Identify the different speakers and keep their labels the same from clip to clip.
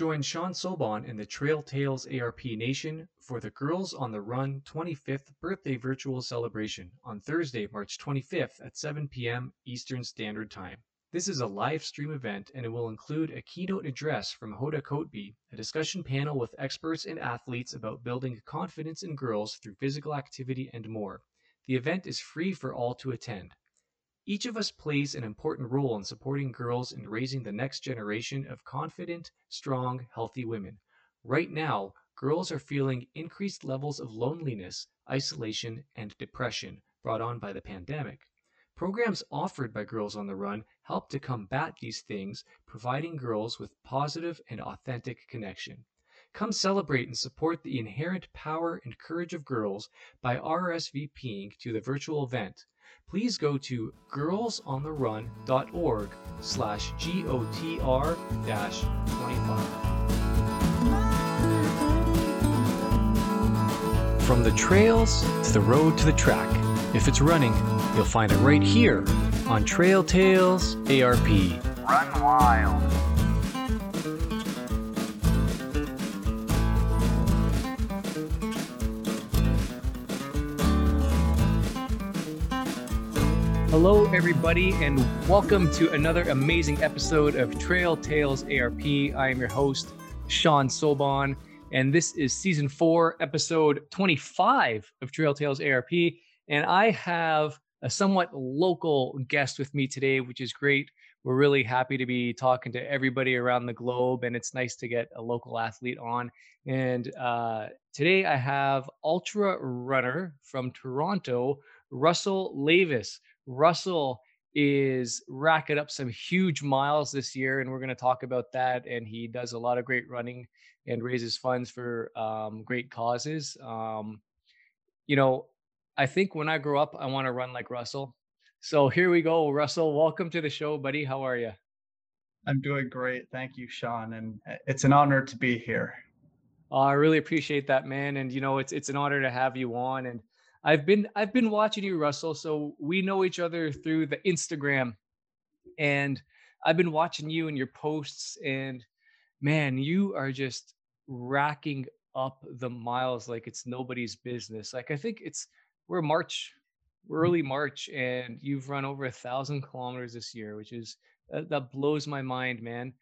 Speaker 1: Join Sean Sobon and the Trail Tales ARP Nation for the Girls on the Run 25th birthday virtual celebration on Thursday, March 25th at 7 p.m. Eastern Standard Time. This is a live stream event and it will include a keynote address from Hoda Kotb, a discussion panel with experts and athletes about building confidence in girls through physical activity and more. The event is free for all to attend. Each of us plays an important role in supporting girls and raising the next generation of confident, strong, healthy women. Right now, girls are feeling increased levels of loneliness, isolation, and depression brought on by the pandemic. Programs offered by Girls on the Run help to combat these things, providing girls with positive and authentic connection. Come celebrate and support the inherent power and courage of girls by RSVPing to the virtual event. Please go to girlsontherun.org slash GOTR 25. From the trails to the road to the track, if it's running, you'll find it right here on Trail Tales ARP.
Speaker 2: Run wild.
Speaker 1: Hello, everybody, and welcome to another amazing episode of Trail Tales ARP. I am your host, Sean Sobon, and this is season four, episode 25 of Trail Tales ARP. And I have a somewhat local guest with me today, which is great. We're really happy to be talking to everybody around the globe, and it's nice to get a local athlete on. And uh, today I have ultra runner from Toronto, Russell Levis. Russell is racking up some huge miles this year, and we're going to talk about that. And he does a lot of great running and raises funds for um, great causes. Um, you know, I think when I grow up, I want to run like Russell. So here we go, Russell. Welcome to the show, buddy. How are you?
Speaker 3: I'm doing great. Thank you, Sean. And uh, it's an honor to be here.
Speaker 1: Oh, I really appreciate that, man. And you know, it's it's an honor to have you on. And I've been I've been watching you, Russell. So we know each other through the Instagram, and I've been watching you and your posts. And man, you are just racking up the miles like it's nobody's business. Like I think it's we're March, we're mm. early March, and you've run over a thousand kilometers this year, which is that, that blows my mind, man.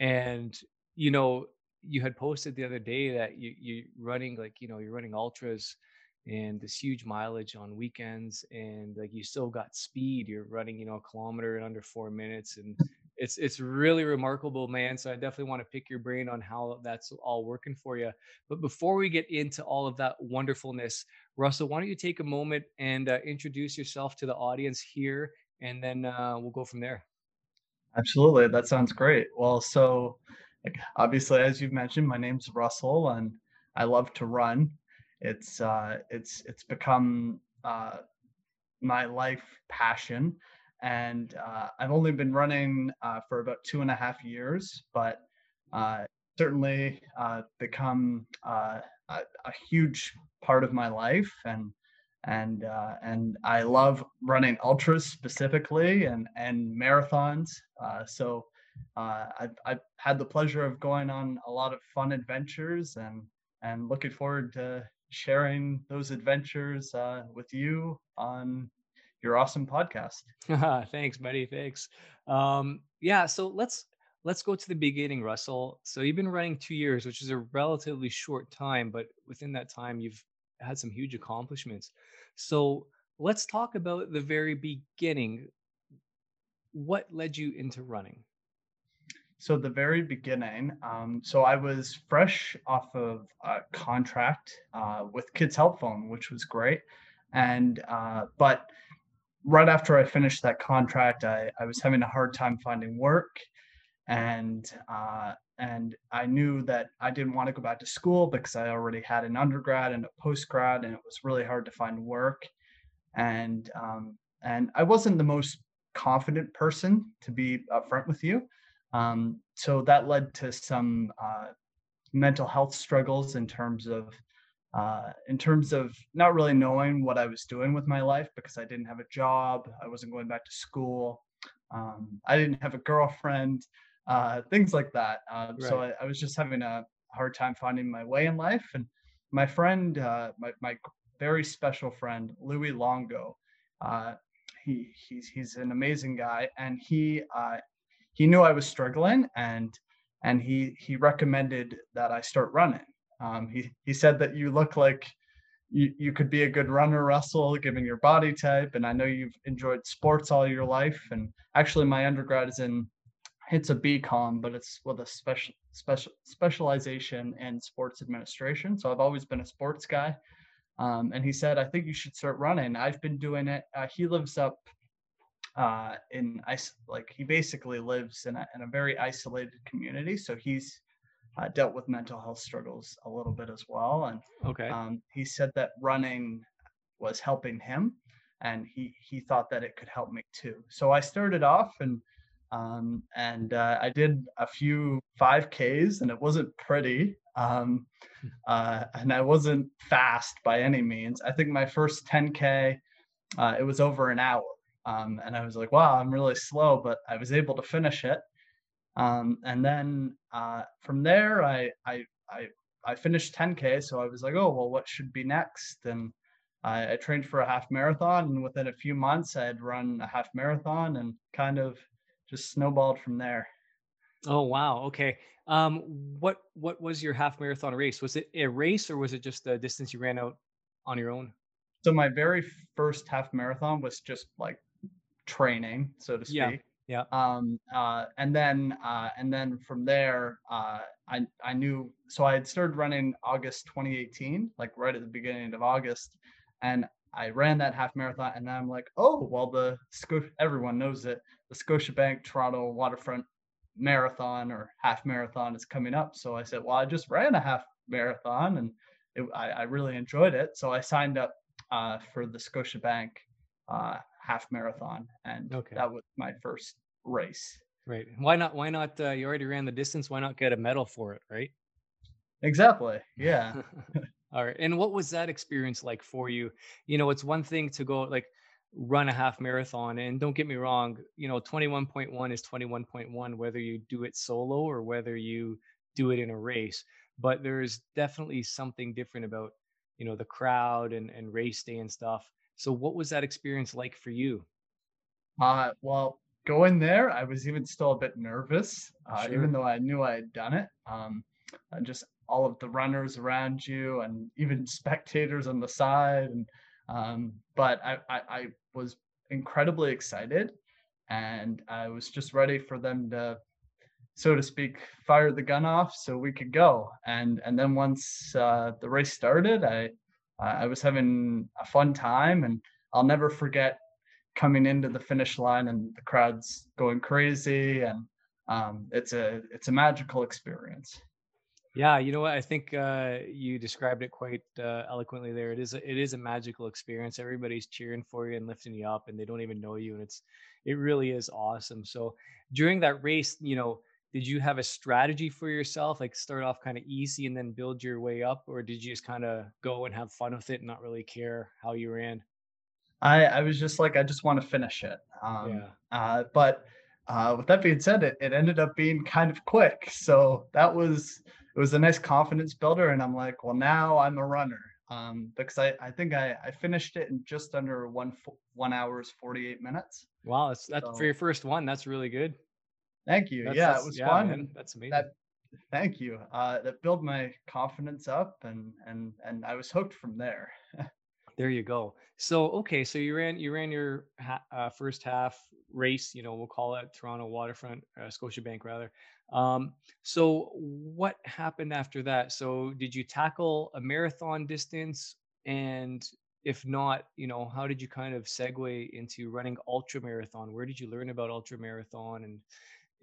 Speaker 1: And you know, you had posted the other day that you you running like you know you're running ultras and this huge mileage on weekends and like you still got speed you're running you know a kilometer in under four minutes and it's it's really remarkable man so i definitely want to pick your brain on how that's all working for you but before we get into all of that wonderfulness russell why don't you take a moment and uh, introduce yourself to the audience here and then uh, we'll go from there.
Speaker 3: Absolutely that sounds great. Well so obviously as you've mentioned my name's russell and i love to run it's uh, it's it's become uh, my life passion, and uh, I've only been running uh, for about two and a half years, but uh, certainly uh, become a, a, huge part of my life, and and and I love running ultras specifically and and marathons. so I've I've had the pleasure of going on a lot of fun adventures and and looking forward to sharing those adventures uh, with you on your awesome podcast.
Speaker 1: Thanks, buddy. Thanks. Um, yeah, so let's let's go to the beginning, Russell. So you've been running two years, which is a relatively short time, but within that time, you've had some huge accomplishments. So let's talk about the very beginning. What led you into running?
Speaker 3: So the very beginning, um, so I was fresh off of a contract uh, with Kids Help Phone, which was great, and uh, but right after I finished that contract, I, I was having a hard time finding work, and uh, and I knew that I didn't want to go back to school because I already had an undergrad and a postgrad, and it was really hard to find work, and um, and I wasn't the most confident person to be upfront with you. Um, so that led to some uh, mental health struggles in terms of uh, in terms of not really knowing what I was doing with my life because I didn't have a job, I wasn't going back to school, um, I didn't have a girlfriend, uh, things like that. Um, So I, I was just having a hard time finding my way in life. And my friend, uh, my, my very special friend, Louis Longo, uh, he, he's, he's an amazing guy. And he, uh, he knew I was struggling and, and he, he recommended that I start running. Um, he, he said that you look like you, you could be a good runner, Russell, given your body type. And I know you've enjoyed sports all your life. And actually, my undergrad is in it's a BCom, but it's with a special special specialization in sports administration. So I've always been a sports guy. Um, and he said, I think you should start running. I've been doing it. Uh, he lives up uh, in ice, like he basically lives in a, in a very isolated community. So he's uh, dealt with mental health struggles a little bit as well. And
Speaker 1: Okay.
Speaker 3: um, he said that running was helping him and he he thought that it could help me too so i started off and um, and uh, i did a few 5ks and it wasn't pretty um, uh, and i wasn't fast by any means i think my first 10k uh, it was over an hour um, and i was like wow i'm really slow but i was able to finish it um, and then uh, from there I, I i I finished 10K, so I was like, oh, well, what should be next? And I, I trained for a half marathon, and within a few months, I had run a half marathon and kind of just snowballed from there.
Speaker 1: Oh wow. Okay. Um, what what was your half marathon race? Was it a race or was it just a distance you ran out on your own?
Speaker 3: So my very first half marathon was just like training, so to speak.
Speaker 1: Yeah. Yeah.
Speaker 3: Um, uh, and then uh, and then from there, uh, I I knew so I had started running August 2018, like right at the beginning of August, and I ran that half marathon, and then I'm like, oh well, the Scotia everyone knows it, the Scotiabank Toronto Waterfront Marathon or half marathon is coming up. So I said, well, I just ran a half marathon, and it, I, I really enjoyed it. So I signed up uh, for the Scotiabank uh, half marathon, and
Speaker 1: Okay.
Speaker 3: that was my first race.
Speaker 1: Right. Why not? Why not? Uh, you already ran the distance. Why not get a medal for it? Right.
Speaker 3: Exactly. Yeah.
Speaker 1: All right. And what was that experience like for you? You know, it's one thing to go like run a half marathon, and don't get me wrong, you know, 21.1 is 21.1, whether you do it solo or whether you do it in a race. But there's definitely something different about, you know, the crowd and, and race day and stuff. So what was that experience like for you?
Speaker 3: Uh, well, going there, I was even still a bit nervous, uh,
Speaker 1: Sure.
Speaker 3: even though I knew I had done it. Um, uh, just all of the runners around you, and even spectators on the side. And um, but I, I, I was incredibly excited, and I was just ready for them to, so to speak, fire the gun off so we could go. And and then once uh, the race started, I I was having a fun time, and I'll never forget coming into the finish line and the crowd's going crazy and um, it's a it's a magical experience
Speaker 1: Yeah, you know what? I think uh, you described it quite uh, eloquently there. It is a, it is a magical experience. Everybody's cheering for you and lifting you up, and they don't even know you, and it's it really is awesome. So during that race, you know, did you have a strategy for yourself, like start off kind of easy and then build your way up, or did you just kind of go and have fun with it and not really care how you ran?
Speaker 3: i i was just like i just want to finish it um
Speaker 1: Yeah.
Speaker 3: uh but uh with that being said it, it ended up being kind of quick so that was it was a nice confidence builder and i'm like well now i'm a runner um because i i think i i finished it in just under one one hours 48 minutes
Speaker 1: Wow, that's that's for your first one. That's really good.
Speaker 3: Thank you
Speaker 1: That's,
Speaker 3: yeah
Speaker 1: that's-
Speaker 3: it was
Speaker 1: yeah,
Speaker 3: fun
Speaker 1: man,
Speaker 3: and
Speaker 1: that's amazing.
Speaker 3: that thank you uh that built my confidence up and and and i was hooked from there
Speaker 1: There you go. So okay, so you ran you ran your ha- uh, first half race. You know, we'll call it Toronto Waterfront, uh, Scotiabank rather. Um, so what happened after that? So did you tackle a marathon distance? And if not, you know, how did you kind of segue into running ultra marathon? Where did you learn about ultra marathon and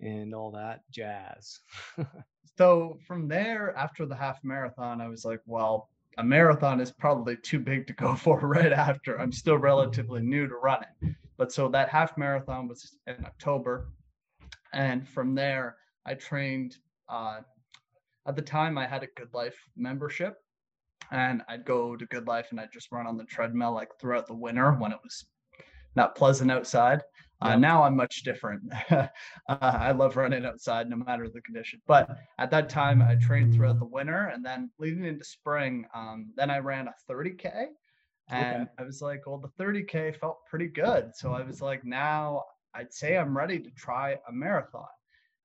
Speaker 1: and all that jazz?
Speaker 3: so from there after the half marathon i was like well a marathon is probably too big to go for right after. I'm still relatively new to running. But so that half marathon was in october. And from there i trained uh, at the time i had a good life membership. And i'd go to good life and i'd just run on the treadmill like throughout the winter when it was not pleasant outside Uh, now I'm much different. uh, I love running outside no matter the condition. But at that time, I trained throughout the winter, and then leading into spring, um, then I ran a 30k, and I was like, well, the 30k felt pretty good. So I was like, now I'd say I'm ready to try a marathon.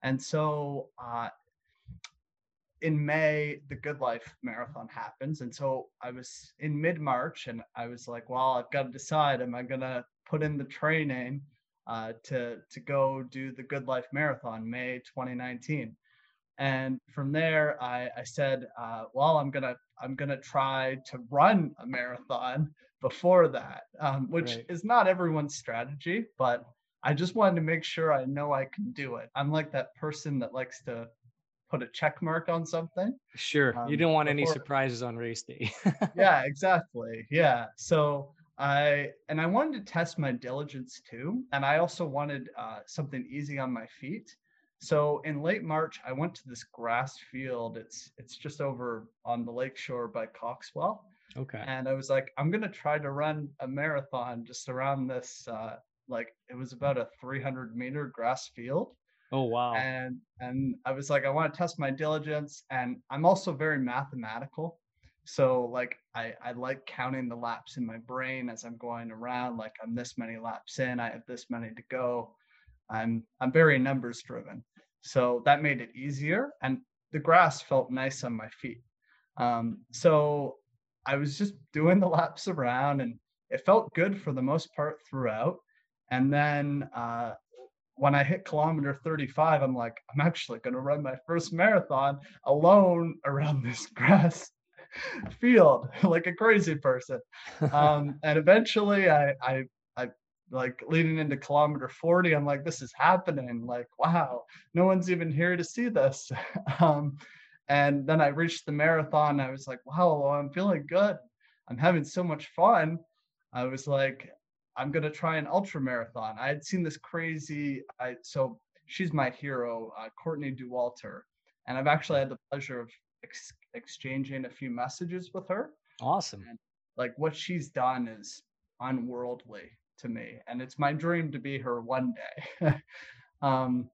Speaker 3: And so uh, in May, the Good Life Marathon happens. And so I was in mid March and I was like, well, I've got to decide am I going to put in the training uh, to, to go do the Good Life Marathon, May 2019? And from there, I, I said, uh, well, I'm gonna I'm gonna try to run a marathon before that, um, which
Speaker 1: Right.
Speaker 3: is not everyone's strategy, but I just wanted to make sure I know I can do it. I'm like that person that likes to put a check mark on something.
Speaker 1: Sure. you
Speaker 3: Um,
Speaker 1: don't want any surprises on race day.
Speaker 3: Yeah, exactly. Yeah. So I and I wanted to test my diligence too, and I also wanted uh, something easy on my feet. So in late March, I went to this grass field. It's it's just over on the lake shore by Coxwell,
Speaker 1: okay.
Speaker 3: and I was like, I'm gonna try to run a marathon just around this. Uh, like it was about a 300 meter grass field,
Speaker 1: Oh wow.
Speaker 3: and and I was like, I want to test my diligence, and I'm also very mathematical. So like I I like counting the laps in my brain as I'm going around. Like I'm this many laps in, I have this many to go. I'm I'm very numbers driven. So that made it easier, and the grass felt nice on my feet. Um, so I was just doing the laps around, and it felt good for the most part throughout. And then uh, when I hit kilometer 35, I'm like, I'm actually going to run my first marathon alone around this grass field like a crazy person. Um, and eventually I, I, I like leading into kilometer 40, I'm like, this is happening. Like, wow, no one's even here to see this. um, and then I reached the marathon. I was like, wow, well, I'm feeling good. I'm having so much fun. I was like, I'm gonna try an ultra marathon. I had seen this crazy. I so she's my hero, uh, Courtney Dauwalter, and I've actually had the pleasure of ex- exchanging a few messages with her.
Speaker 1: awesome.
Speaker 3: Like what she's done is unworldly to me, and it's my dream to be her one day, um,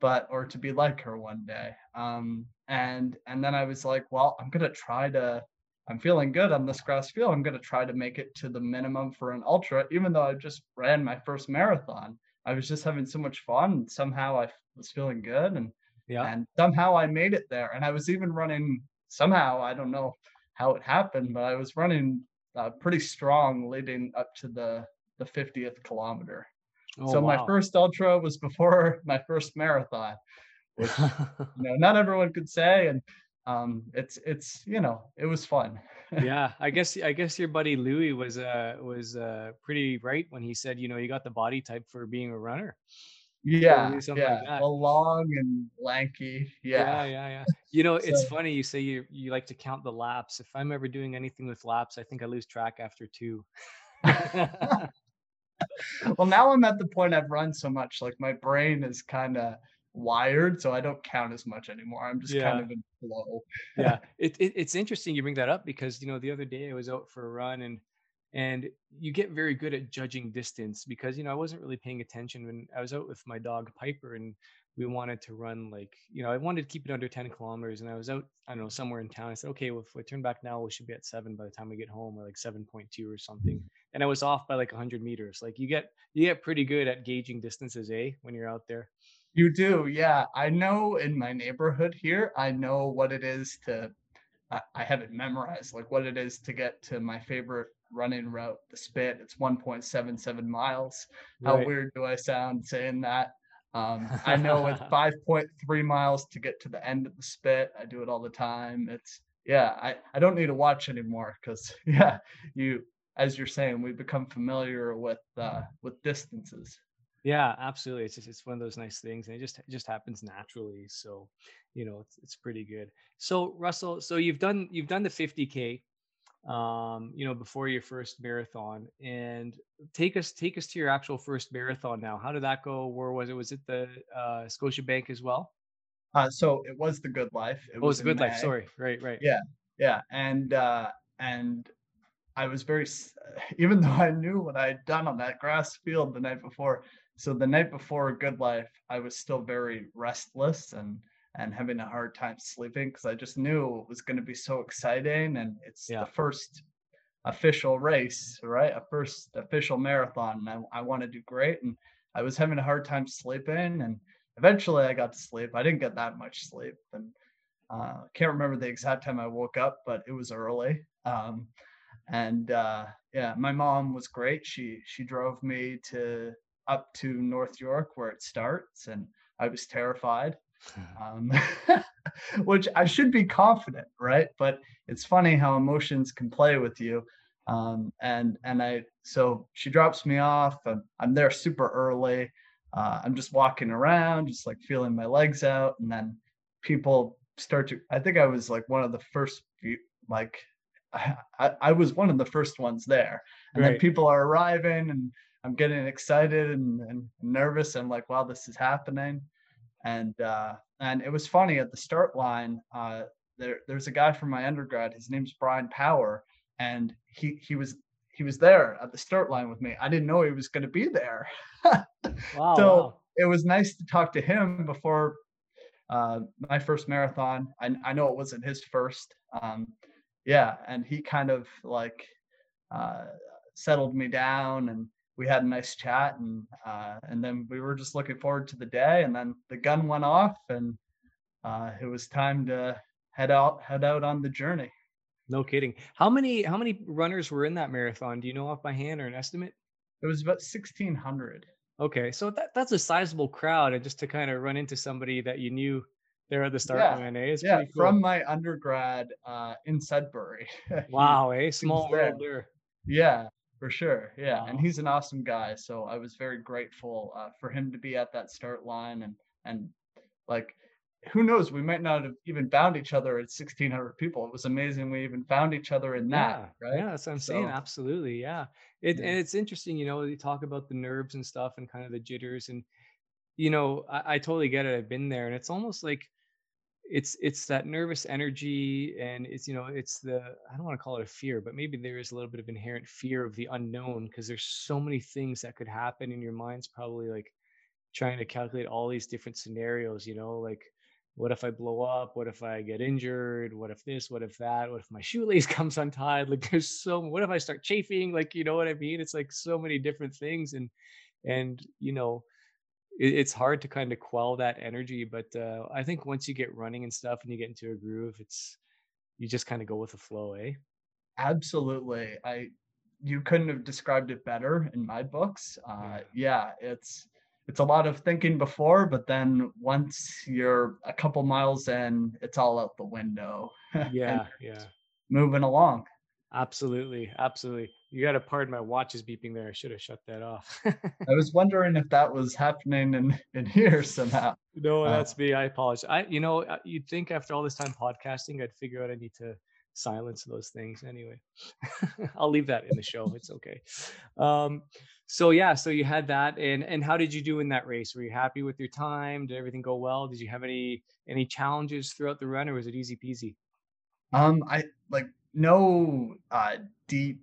Speaker 3: but or to be like her one day. Um, and and then I was like, well, I'm gonna try to I'm feeling good on this grass field. I'm going to try to make it to the minimum for an ultra, even though I just ran my first marathon. I was just having so much fun. Somehow I was feeling good, and
Speaker 1: Yeah.
Speaker 3: and somehow I made it there. And I was even running. Somehow I don't know how it happened, but I was running uh, pretty strong leading up to the the 50th kilometer.
Speaker 1: Oh,
Speaker 3: so my first ultra was before my first marathon, which you know not everyone could say, and um, it's it's you know it was fun.
Speaker 1: yeah, I guess I guess your buddy Louis was uh was uh pretty right when he said, you know, you got the body type for being a runner.
Speaker 3: Yeah, yeah.
Speaker 1: like.
Speaker 3: Well, long and lanky.
Speaker 1: Yeah,
Speaker 3: Yeah.
Speaker 1: yeah, yeah. You know, it's funny you say you you like to count the laps. If I'm ever doing anything with laps, I think I lose track after two.
Speaker 3: well, now I'm at the point I've run so much, like my brain is kind of wired, so I don't count as much anymore. I'm just
Speaker 1: Yeah.
Speaker 3: kind of in flow.
Speaker 1: yeah it, it, it's interesting you bring that up because you know the other day i was out for a run and and you get very good at judging distance because you know i wasn't really paying attention when i was out with my dog piper and we wanted to run like you know i wanted to keep it under 10 kilometers and i was out i don't know somewhere in town i said okay well if i turn back now we should be at seven by the time we get home or like 7.2 or something and i was off by like 100 meters like you get you get pretty good at gauging distances eh when you're out there
Speaker 3: You do, yeah. I know in my neighborhood here, I know what it is to. I, I have it memorized, like what it is to get to my favorite running route, the Spit. It's 1.77 miles. How
Speaker 1: Right.
Speaker 3: weird do I sound saying that? Um, I know it's 5.3 miles to get to the end of the spit. I do it all the time. It's yeah, I, I don't need to watch anymore because yeah, you as you're saying, we become familiar with uh, with distances.
Speaker 1: Yeah, absolutely. It's just it's one of those nice things, and it just it just happens naturally. So, you know, it's it's pretty good. So, Russell, so you've done you've done the 50k, um, you know, before your first marathon, and take us take us to your actual first marathon now. How did that go? Where was it? Was it the uh, Scotiabank as well?
Speaker 3: Uh, so it was the good life. It
Speaker 1: Oh, was
Speaker 3: in
Speaker 1: Good Life.
Speaker 3: May.
Speaker 1: Sorry, right, right.
Speaker 3: Yeah. Yeah, and uh, and I was very, even though I knew what I had done on that grass field the night before, so the night before Good Life, I was still very restless and and having a hard time sleeping because I just knew it was going to be so exciting and it's
Speaker 1: Yeah.
Speaker 3: the first official race, right? A first official marathon. And I, I want to do great. And I was having a hard time sleeping. And eventually I got to sleep. I didn't get that much sleep. And uh, can't remember the exact time I woke up, but it was early. Um, and uh, yeah, my mom was great. She she drove me to up to North York where it starts, and I was terrified um, which I should be confident, right? But it's funny how emotions can play with you. Um, and and I so she drops me off, and I'm there super early. Uh, I'm just walking around, just like feeling my legs out, and then people start to. I think I was like one of the first like I, I, was one of the first ones there, and then people are arriving, and I'm getting excited and, and nervous. I'm like, wow, this is happening and uh, and it was funny at the start line. Uh, there there's a guy from my undergrad. His name's Brian Power, and he he was he was there at the start line with me. I didn't know he was going to be there.
Speaker 1: Wow.
Speaker 3: so
Speaker 1: wow.
Speaker 3: it was nice to talk to him before uh, my first marathon. I I know it wasn't his first. Um, yeah, and he kind of like uh, settled me down and we had a nice chat and uh, and then we were just looking forward to the day and then the gun went off and uh, it was time to head out head out on the journey
Speaker 1: No kidding. How many how many runners were in that marathon? Do you know off by hand or an estimate?
Speaker 3: it was about 1600
Speaker 1: Okay, so that that's a sizable crowd, and just to kind of run into somebody that you knew there at the start
Speaker 3: Yeah,
Speaker 1: line, eh? It's
Speaker 3: yeah
Speaker 1: cool.
Speaker 3: from my undergrad uh, in sudbury
Speaker 1: wow, eh? Small world there.
Speaker 3: yeah for sure yeah and he's an awesome guy so i was very grateful uh, for him to be at that start line and and like who knows we might not have even found each other at 1600 people it was amazing we even found each other in that
Speaker 1: Yeah,
Speaker 3: right
Speaker 1: yeah, that's what I'm saying. Absolutely, yeah. It
Speaker 3: Yeah.
Speaker 1: and it's interesting, you know, you talk about the nerves and stuff and kind of the jitters, and you know, I, I totally get it. I've been there, and it's almost like it's it's that nervous energy, and it's you know, it's the I don't want to call it a fear, but maybe there is a little bit of inherent fear of the unknown because there's so many things that could happen, in your mind's probably like trying to calculate all these different scenarios. You know, like what if I blow up? What if I get injured? What if this? What if that? What if my shoelace comes untied? Like there's so what if I start chafing? Like you know what I mean? It's like so many different things and and you know it, it's hard to kind of quell that energy. But uh, I think once you get running and stuff and you get into a groove, it's you just kind of go with the flow, eh?
Speaker 3: absolutely i you couldn't have described it better in my books uh yeah it's it's a lot of thinking before but then once you're a couple miles in it's all out the window
Speaker 1: Yeah, yeah.
Speaker 3: moving along
Speaker 1: Absolutely, absolutely. You got to pardon my watch is beeping there. I should have shut that off.
Speaker 3: i was wondering if that was happening in in here somehow
Speaker 1: No,
Speaker 3: Uh,
Speaker 1: that's me. I apologize. I, you know, uh, you'd think after all this time podcasting, I'd figure out I need to silence those things. Anyway, I'll leave that in the show. It's okay. Um, so yeah, so you had that, and and how did you do in that race? Were you happy with your time? Did everything go well? Did you have any any challenges throughout the run, or was it easy peasy?
Speaker 3: Um, I like no uh deep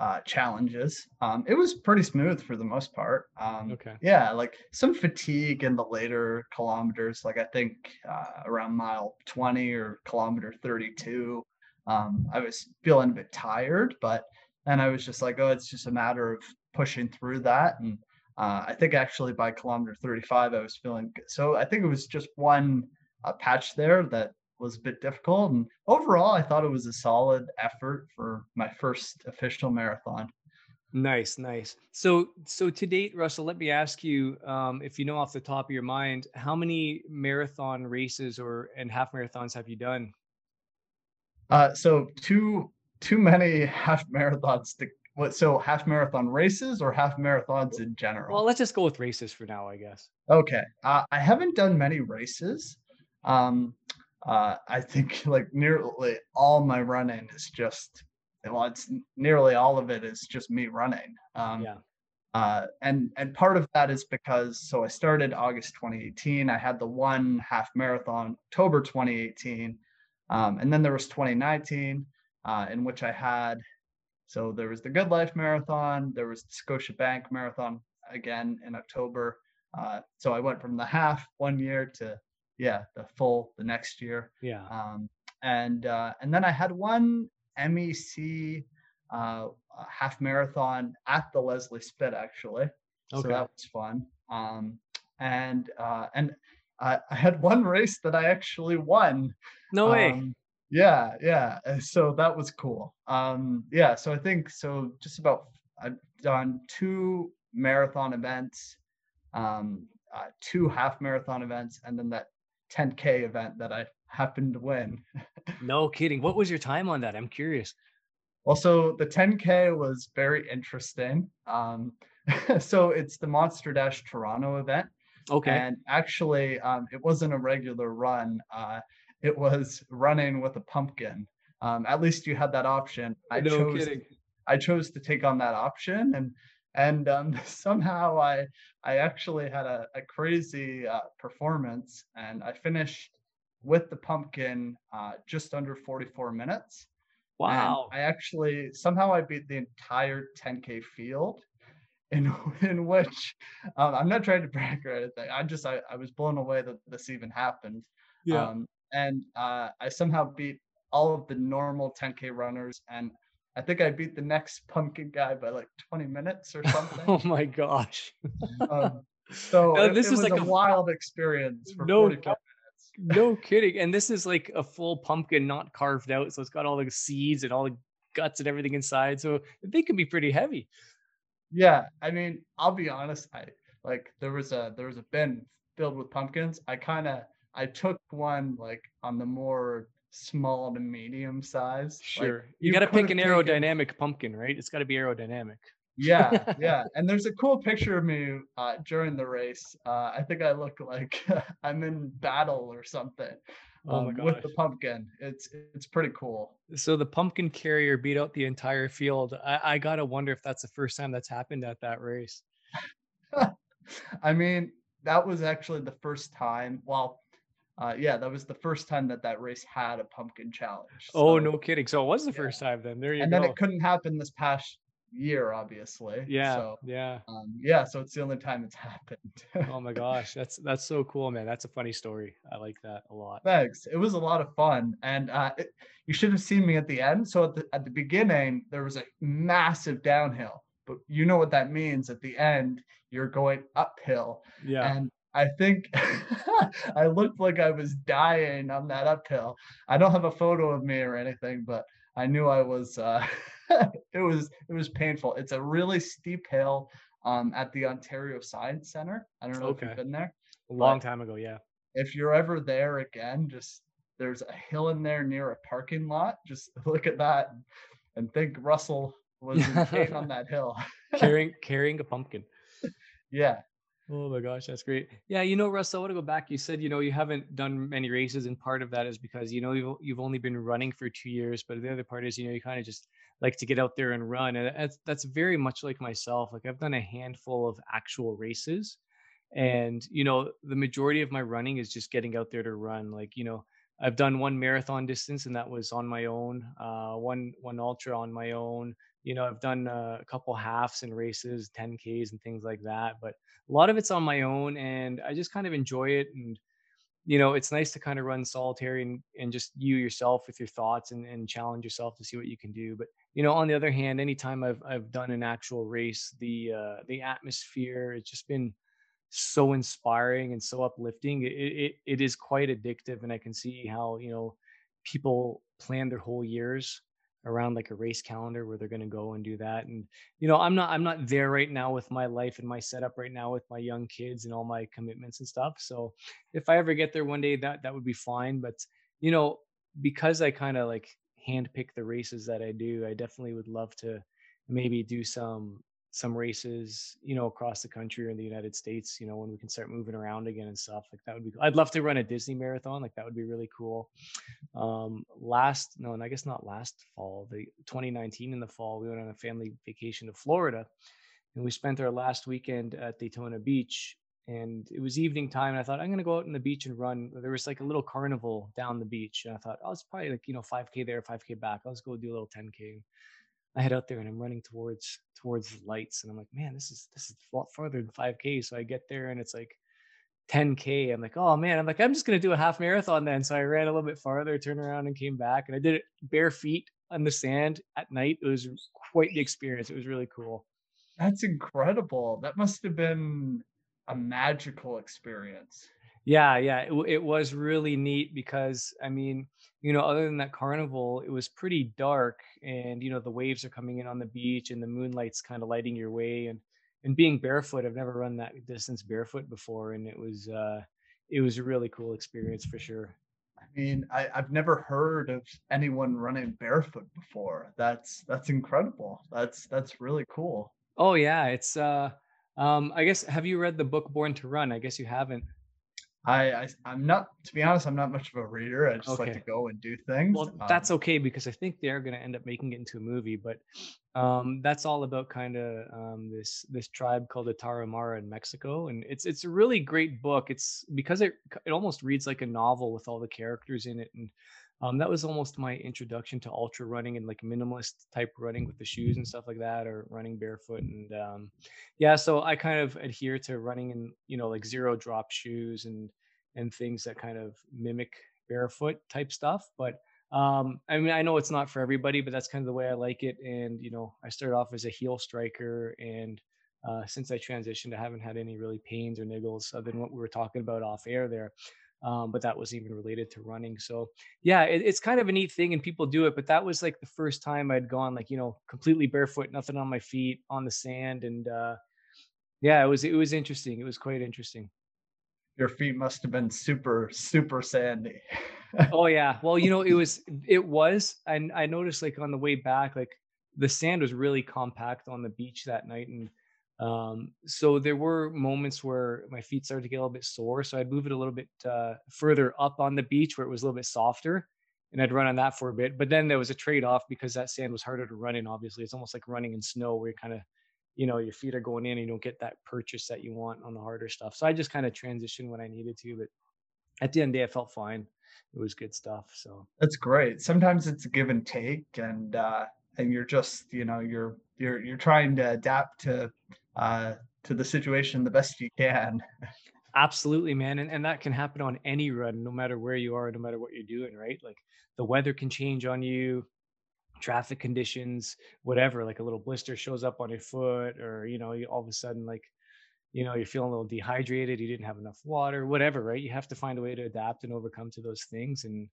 Speaker 3: uh challenges. Um, it was pretty smooth for the most part. Um,
Speaker 1: Okay.
Speaker 3: yeah, like some fatigue in the later kilometers, like I think uh, around mile 20 or kilometer 32. Um, I was feeling a bit tired, but then I was just like, oh, it's just a matter of pushing through that. And uh, I think actually by kilometer 35, I was feeling good. So I think it was just one uh, patch there that was a bit difficult. And overall, I thought it was a solid effort for my first official marathon.
Speaker 1: Nice, nice. So, so to date, Russell, let me ask you, um, if you know off the top of your mind, how many marathon races or and half marathons have you done?
Speaker 3: Uh, so too too many half marathons to what? So half marathon races or half marathons in general?
Speaker 1: Well, let's just go with races for now, I guess.
Speaker 3: Okay. Uh, I haven't done many races. Um, uh, I think like nearly all my running is just well, it's nearly all of it is just me running. Um,
Speaker 1: Yeah.
Speaker 3: uh, and and part of that is because so I started August 2018. I had the one half marathon October 2018, um, and then there was 2019 uh, in which I had so there was the Good Life Marathon, there was the Scotiabank Marathon. again in October. Uh, so I went from the half one year to yeah the full the next year.
Speaker 1: Yeah.
Speaker 3: Um, and uh, and then I had one MEC uh, half marathon at the Leslie Spit actually.
Speaker 1: Okay.
Speaker 3: So that was fun. Um, and uh, and I, I had one race that I actually won.
Speaker 1: No way.
Speaker 3: Um, yeah, yeah. So that was cool. Um, yeah. So I think so. Just about I've done two marathon events, um, uh, two half marathon events, and then that 10k event that I happened to win.
Speaker 1: no kidding. What was your time on that? I'm curious.
Speaker 3: Also, the 10K was very interesting. Um, so it's the Monster Dash Toronto event.
Speaker 1: Okay.
Speaker 3: And actually, um, it wasn't a regular run. Uh, it was running with a pumpkin. Um, at least you had that option. I
Speaker 1: no
Speaker 3: chose
Speaker 1: kidding.
Speaker 3: I chose to take on that option, and and um, somehow I I actually had a, a crazy uh, performance, and I finished with the pumpkin uh, just under 44 minutes. And
Speaker 1: Wow.
Speaker 3: I actually somehow I beat the entire 10k field, in in which um, I'm not trying to brag or anything. I just I, I was blown away that this even happened.
Speaker 1: Yeah.
Speaker 3: Um, and uh, I somehow beat all of the normal 10k runners, and I think I beat the next pumpkin guy by like 20 minutes or something.
Speaker 1: oh my gosh.
Speaker 3: um, so it,
Speaker 1: this
Speaker 3: it
Speaker 1: is
Speaker 3: was
Speaker 1: like
Speaker 3: a
Speaker 1: a-
Speaker 3: wild experience for
Speaker 1: No
Speaker 3: 45 minutes.
Speaker 1: no kidding. And this is like a full pumpkin, not carved out. So it's got all the seeds and all the guts and everything inside. So they can be pretty heavy.
Speaker 3: Yeah, I mean, I'll be honest. I like there was a there was a bin filled with pumpkins. I kind of I took one like on the more small to medium size. like,
Speaker 1: Sure. you, got to pick an
Speaker 3: taken-
Speaker 1: aerodynamic pumpkin, right? It's got to be aerodynamic.
Speaker 3: Yeah, yeah. And there's a cool picture of me uh, during the race. Uh, I think I look like I'm in battle or something
Speaker 1: Oh
Speaker 3: um, with the pumpkin. It's it's pretty cool.
Speaker 1: So the pumpkin carrier beat out the entire field. I, I got to wonder if that's the first time that's happened at that race.
Speaker 3: I mean, that was actually the first time. Well, uh, yeah, that was the first time that that race had a pumpkin challenge.
Speaker 1: Oh, no kidding. So it was the
Speaker 3: yeah.
Speaker 1: first time then. There you
Speaker 3: and
Speaker 1: go.
Speaker 3: then it couldn't happen this past year, obviously.
Speaker 1: yeah.
Speaker 3: So
Speaker 1: yeah.
Speaker 3: um, yeah, so it's the only time it's happened.
Speaker 1: Oh my gosh. That's that's so cool, man. That's a funny story. I like that a lot.
Speaker 3: Thanks. It was a lot of fun, and uh, it, you should have seen me at the end. So at the at the beginning, there was a massive downhill, but you know what that means. At the end, you're going uphill,
Speaker 1: Yeah.
Speaker 3: and I think I looked like I was dying on that uphill. I don't have a photo of me or anything, but I knew I was. Uh, it was it was painful. It's a really steep hill um, at the Ontario Science Center. I don't know if you've been there.
Speaker 1: A long time ago. Yeah.
Speaker 3: If you're ever there again, just there's a hill in there near a parking lot. Just look at that and, and think Russell was in pain on that hill.
Speaker 1: carrying carrying a pumpkin.
Speaker 3: Yeah.
Speaker 1: Oh my gosh, that's great. Yeah, you know, Russ, I want to go back. You said, you know, you haven't done many races, and part of that is because, you know, you've, you've only been running for two years. But the other part is, you know, you kind of just like to get out there and run. And that's, that's very much like myself. Like I've done a handful of actual races. And, you know, the majority of my running is just getting out there to run. Like, you know, I've done one marathon distance and that was on my own, uh, one, one ultra on my own. You know, I've done uh, a couple halves and races, 10Ks and things like that. But a lot of it's on my own and I just kind of enjoy it. And, you know, it's nice to kind of run solitary and, and just you yourself with your thoughts and, and challenge yourself to see what you can do. But, you know, on the other hand, anytime I've, I've done an actual race, the, uh, the atmosphere, it's just been so inspiring and so uplifting. It, it, it is quite addictive. And I can see how, you know, people plan their whole years around like a race calendar where they're going to go and do that and you know i'm not i'm not there right now with my life and my setup right now with my young kids and all my commitments and stuff so if i ever get there one day that that would be fine but you know because i kind of like handpick the races that i do i definitely would love to maybe do some some races you know across the country or in the united states you know when we can start moving around again and stuff like that would be cool. i'd love to run a disney marathon like that would be really cool. Um last no and i guess not last fall the 2019 in the fall we went on a family vacation to florida and we spent our last weekend at daytona beach and it was evening time and i thought i'm going to go out on the beach and run. There was like a little carnival down the beach and i thought oh it's probably like you know 5k there 5k back let's go do a little 10k I head out there and I'm running towards towards the lights, and I'm like, man, this is this is a lot farther than 5K. So I get there and it's like 10K. I'm like, oh man, I'm like, I'm just gonna do a half marathon then. So I ran a little bit farther, turned around and came back, and I did it bare feet on the sand at night. It was quite the experience. It was really cool.
Speaker 3: That's incredible. That must have been a magical experience.
Speaker 1: Yeah, yeah, it, it was really neat because I mean, you know, other than that carnival, it was pretty dark, and you know, the waves are coming in on the beach, and the moonlight's kind of lighting your way, and and being barefoot, I've never run that distance barefoot before, and it was uh, it was a really cool experience for sure.
Speaker 3: I mean, I, I've never heard of anyone running barefoot before. That's that's incredible. That's that's really cool.
Speaker 1: Oh yeah, it's uh, um, I guess have you read the book Born to Run? I guess you haven't.
Speaker 3: I, I I'm not to be honest, I'm not much of a reader. I just like to go and do things.
Speaker 1: Well,
Speaker 3: Um,
Speaker 1: that's okay because I think they're going to end up making it into a movie. But um, that's all about kind of um, this this tribe called the Tarahumara in Mexico, and it's it's a really great book. It's because it it almost reads like a novel with all the characters in it, and um, that was almost my introduction to ultra running and like minimalist type running with the shoes and stuff like that, or running barefoot. And um, yeah, so I kind of adhere to running in you know like zero drop shoes and and things that kind of mimic barefoot type stuff, but um, I mean, I know it's not for everybody, but that's kind of the way I like it. And you know, I started off as a heel striker, and uh, since I transitioned, I haven't had any really pains or niggles other than what we were talking about off air there. Um, but that was even related to running. So yeah, it, it's kind of a neat thing, and people do it. But that was like the first time I'd gone like you know completely barefoot, nothing on my feet, on the sand, and uh, yeah, it was it was interesting. It was quite interesting.
Speaker 3: your feet must have been super super sandy.
Speaker 1: Oh yeah. Well, you know, it was it was and I noticed like on the way back, like the sand was really compact on the beach that night. And um so there were moments where my feet started to get a little bit sore. So I'd move it a little bit uh further up on the beach where it was a little bit softer and I'd run on that for a bit. But then there was a trade-off because that sand was harder to run in, obviously. It's almost like running in snow where you kind of you know your feet are going in and you don't get that purchase that you want on the harder stuff. So I just kind of transitioned when I needed to, but at the end of the day I felt fine it was good stuff. So
Speaker 3: That's great. Sometimes it's a give and take, and uh, and you're just you know you're you're you're trying to adapt to uh, to the situation the best you can.
Speaker 1: absolutely, man, and and that can happen on any run, no matter where you are, no matter what you're doing, right? Like the weather can change on you, traffic conditions, whatever. Like a little blister shows up on your foot, or you know, you, all of a sudden, like you know, you're feeling a little dehydrated, you didn't have enough water, whatever, right? You have to find a way to adapt and overcome to those things, and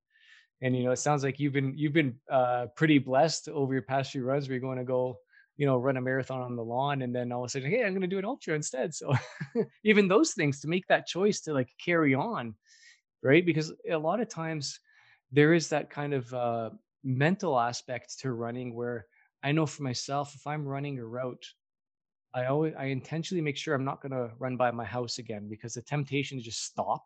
Speaker 1: and you know, it sounds like you've been you've been uh, pretty blessed over your past few runs where you're going to go you know run a marathon on the lawn and then all of a sudden hey i'm going to do an ultra instead so even those things to make that choice to like carry on right because a lot of times there is that kind of uh, mental aspect to running where i know for myself if i'm running a route i always i intentionally make sure i'm not going to run by my house again because the temptation to just stop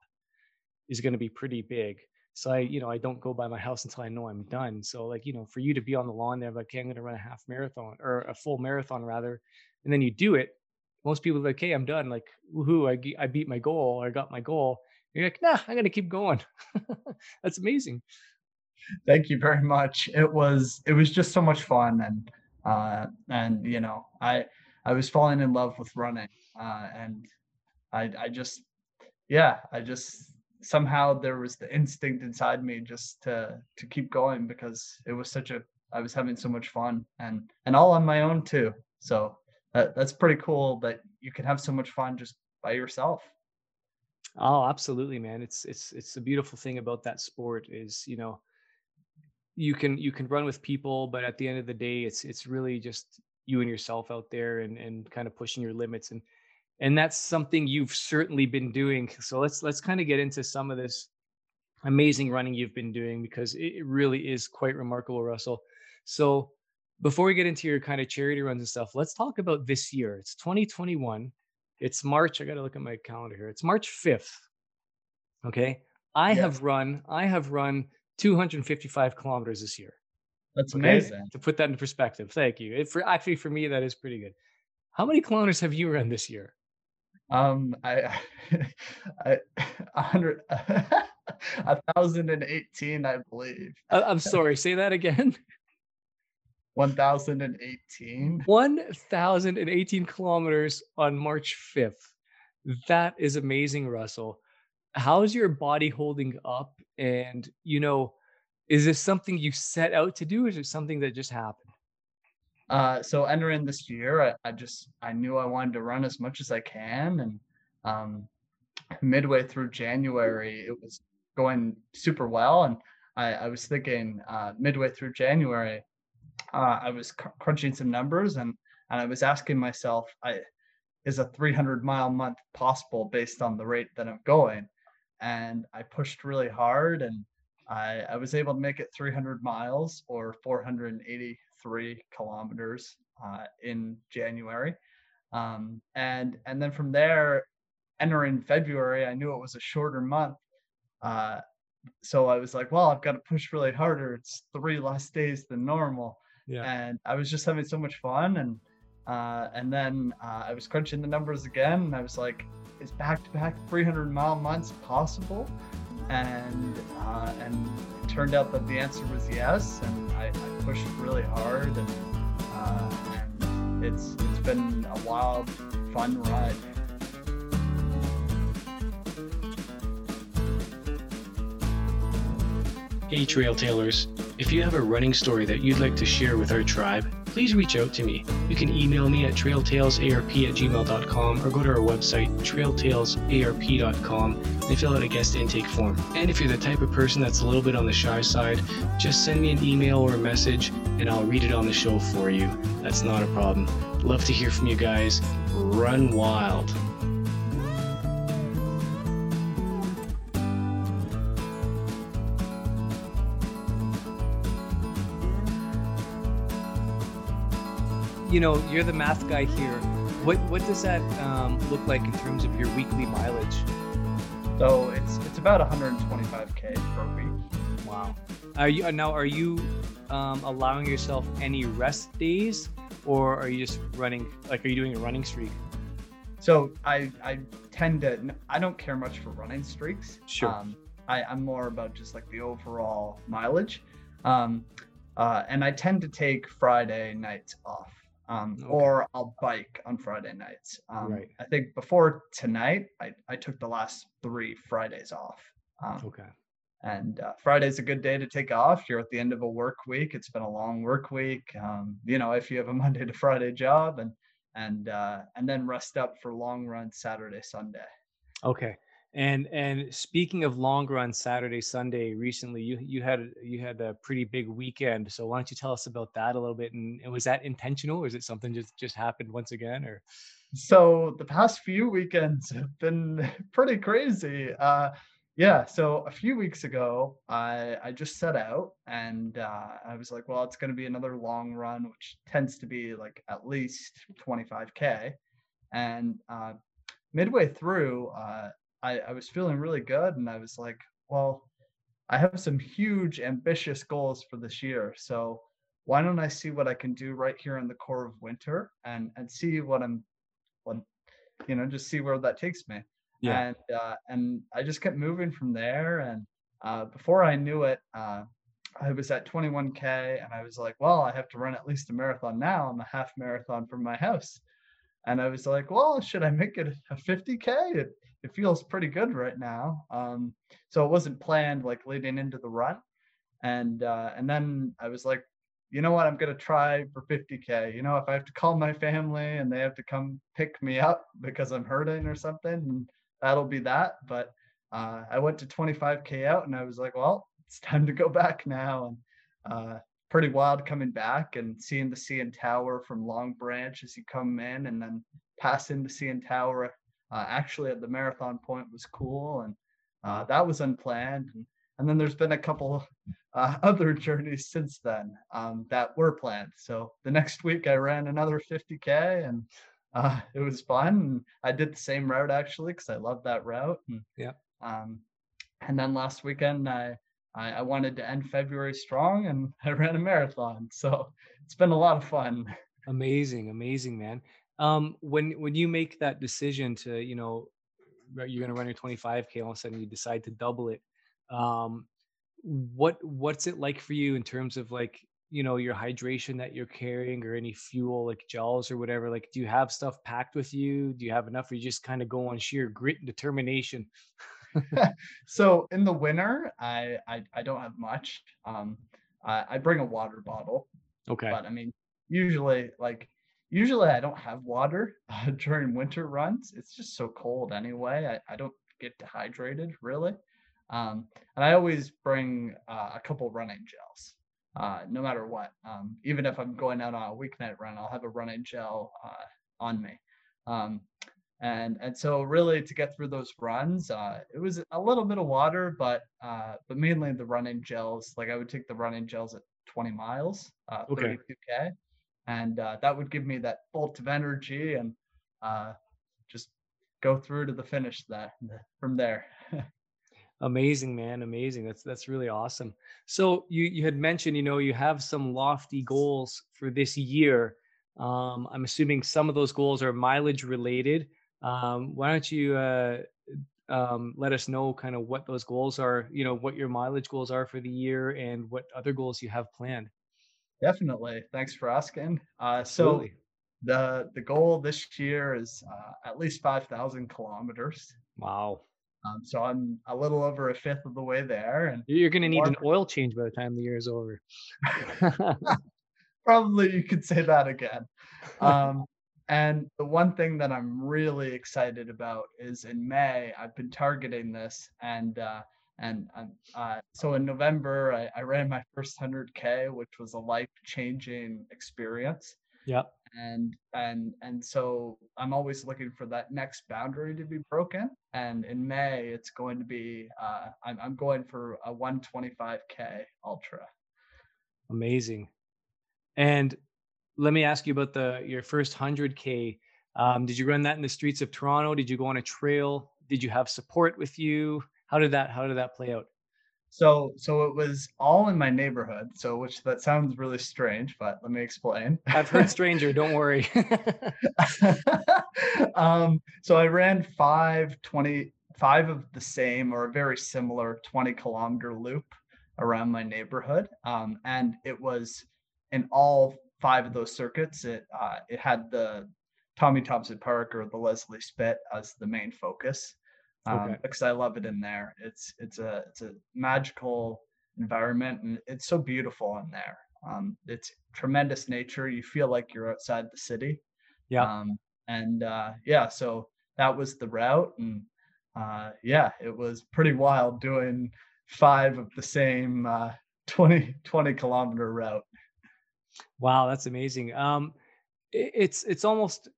Speaker 1: is going to be pretty big. So I, you know, I don't go by my house until I know I'm done. So like, you know, for you to be on the lawn there, like, okay, I'm going to run a half marathon or a full marathon rather, and then you do it. Most people like, okay, I'm done. Like, woohoo, I, I beat my goal. I got my goal. And you're like, nah, I'm going to keep going. That's amazing.
Speaker 3: Thank you very much. It was it was just so much fun, and uh, and you know I I was falling in love with running, uh, and I I just yeah I just somehow there was the instinct inside me just to to keep going because it was such a I was having so much fun and and all on my own too. So that, that's pretty cool that you can have so much fun just by yourself.
Speaker 1: Oh, absolutely, man. It's, it's, it's the beautiful thing about that sport is, you know, you can you can run with people but at the end of the day it's it's really just you and yourself out there and and kind of pushing your limits and and that's something you've certainly been doing so let's let's kind of get into some of this amazing running you've been doing because it, really is quite remarkable russell so before we get into your kind of charity runs and stuff let's talk about this year it's 2021 it's march i gotta look at my calendar here it's march 5th okay i
Speaker 3: Yeah.
Speaker 1: have run i have run 255 kilometers this year
Speaker 3: That's
Speaker 1: Okay,
Speaker 3: amazing.
Speaker 1: to put that in perspective, thank you. It, for actually for me that is pretty good. How many kilometers have you run this year?
Speaker 3: Um, I, I, a hundred, a thousand and eighteen, I believe.
Speaker 1: I, I'm sorry, say that again.
Speaker 3: 1018.
Speaker 1: 1018 kilometers on March 5th. That is amazing, Russell. How's your body holding up? And, you know, is this something you set out to do? Or is it something that just happened?
Speaker 3: Uh, so entering this year, I, I, just I knew I wanted to run as much as I can, and um, midway through January, it was going super well, and I, I was thinking uh, midway through January, uh, I was cr- crunching some numbers, and and I was asking myself, I is a 300 mile month possible based on the rate that I'm going, and I pushed really hard, and I I was able to make it 300 miles or 480 three kilometers uh, in January. Um, and and then from there, entering February, I knew it was a shorter month. Uh, so I was like, well, I've got to push really harder. It's three less days than normal. Yeah. And I was just having so much fun. And uh, and then uh, I was crunching the numbers again, and I was like, is back to back 300 mile months possible? And uh, and it turned out that the answer was yes. And I, I pushed really hard, and, uh, and it's it's been a wild, fun ride.
Speaker 4: Hey Trail Tailors, if you have a running story that you'd like to share with our tribe, please reach out to me. You can email me at trailtalesarp at gmail.com or go to our website, trailtalesarp.com, and fill out a guest intake form. And if you're the type of person that's a little bit on the shy side, just send me an email or a message and I'll read it on the show for you. That's not a problem. Love to hear from you guys. Run wild.
Speaker 1: You know, you're the math guy here. What what does that um, look like in terms of your weekly mileage?
Speaker 3: So it's it's about 125k per week.
Speaker 1: Wow. Are you now? Are you um, allowing yourself any rest days, or are you just running? Like, are you doing a running streak?
Speaker 3: So I I tend to I don't care much for running streaks.
Speaker 1: Sure. Um,
Speaker 3: I, I'm more about just like the overall mileage. Um, uh, and I tend to take Friday nights off um, okay. or I'll bike on Friday nights. Um, right. I think before tonight, I, I took the last three Fridays off.
Speaker 1: Um, okay.
Speaker 3: And uh, Friday's a good day to take off. You're at the end of a work week. It's been a long work week. Um, you know, if you have a Monday to Friday job, and and uh, and then rest up for long run Saturday, Sunday.
Speaker 1: Okay. And and speaking of long run Saturday Sunday, recently you you had you had a pretty big weekend. So why don't you tell us about that a little bit? And, and was that intentional, or is it something just just happened once again? Or
Speaker 3: so the past few weekends have been pretty crazy. Uh, yeah, so a few weeks ago, I I just set out and uh, I was like, well, it's going to be another long run, which tends to be like at least 25k. And uh, midway through, uh, I, I was feeling really good and I was like, well, I have some huge ambitious goals for this year. So why don't I see what I can do right here in the core of winter and and see what I'm what you know, just see where that takes me. Yeah. And uh, and I just kept moving from there. And uh, before I knew it, uh, I was at 21k, and I was like, well, I have to run at least a marathon now. I'm a half marathon from my house, and I was like, well, should I make it a 50k? It, it feels pretty good right now. Um, so it wasn't planned like leading into the run. And uh, and then I was like, you know what, I'm gonna try for 50k. You know, if I have to call my family and they have to come pick me up because I'm hurting or something, that'll be that. But uh, I went to 25k out and I was like, well, it's time to go back now. And uh, pretty wild coming back and seeing the CN Tower from Long Branch as you come in and then pass into CN Tower uh, actually at the marathon point was cool and uh, that was unplanned. And, and then there's been a couple uh, other journeys since then um, that were planned. So the next week i ran another 50k and uh, it was fun. And i did the same route actually because i love that route. And,
Speaker 1: yeah.
Speaker 3: um, and then last weekend I, I i wanted to end february strong and i ran a marathon. So it's been a lot of fun.
Speaker 1: Amazing amazing man um, when when you make that decision to you know you're going to run your 25k all of a sudden you decide to double it um, what what's it like for you in terms of like you know your hydration that you're carrying or any fuel like gels or whatever? Like do you have stuff packed with you? Do you have enough or you just kind of go on sheer grit and determination?
Speaker 3: So in the winter I, I i don't have much. Um I, I bring a water bottle
Speaker 1: okay.
Speaker 3: but i mean usually like usually i don't have water uh, during winter runs it's just so cold anyway i, I don't get dehydrated really um and i always bring uh, a couple running gels uh, no matter what. Um, even if I'm going out on a weeknight run, I'll have a running gel uh, on me. Um, and and so really to get through those runs, uh, it was a little bit of water, but uh, but mainly the running gels. Like I would take the running gels at 20 miles, uh,
Speaker 1: Okay.
Speaker 3: 32k, and uh, that would give me that bolt of energy and uh, just go through to the finish that from there.
Speaker 1: Amazing, man. Amazing. That's that's really awesome. So you you had mentioned, you know, you have some lofty goals for this year. Um, I'm assuming some of those goals are mileage related. Um, why don't you uh, um, let us know kind of what those goals are, you know, what your mileage goals are for the year and what other goals you have planned.
Speaker 3: Definitely. Thanks for asking. Uh, so
Speaker 1: Absolutely.
Speaker 3: the the goal this year is uh, at least 5,000 kilometers.
Speaker 1: Wow.
Speaker 3: Um, so I'm a little over a fifth of the way there, and
Speaker 1: You're going to need an oil change by the time the year is over.
Speaker 3: probably you could say that again. Um, and the one thing that I'm really excited about is in May, I've been targeting this, and uh, and uh, so in November, I, I ran my first 100k, which was a life changing experience.
Speaker 1: Yeah.
Speaker 3: and and and so i'm always looking for that next boundary to be broken and in may it's going to be uh i'm, I'm going for a 125k ultra
Speaker 1: Amazing. And let me ask you about the your first 100k. Um, did you run that in the streets of Toronto? Did you go on a trail? Did you have support with you? How did that how did that play out?
Speaker 3: so so it was all in my neighborhood so which that sounds really strange but let me explain
Speaker 1: I've heard stranger, don't worry.
Speaker 3: um, so I ran five twenty five of the same or a very similar 20 kilometer loop around my neighborhood. Um, and it was in all five of those circuits, it, uh, it had the Tommy Thompson Park or the Leslie Spit as the main focus. Um,
Speaker 1: Okay.
Speaker 3: because I love it in there. It's it's a it's a magical environment and it's so beautiful in there. Um, it's tremendous nature. You feel like you're outside the city.
Speaker 1: yeah.
Speaker 3: Um, and uh, yeah, so that was the route, and uh, yeah, it was pretty wild doing five of the same uh, 20 20 kilometer route.
Speaker 1: Wow, that's amazing. Um, it's it's almost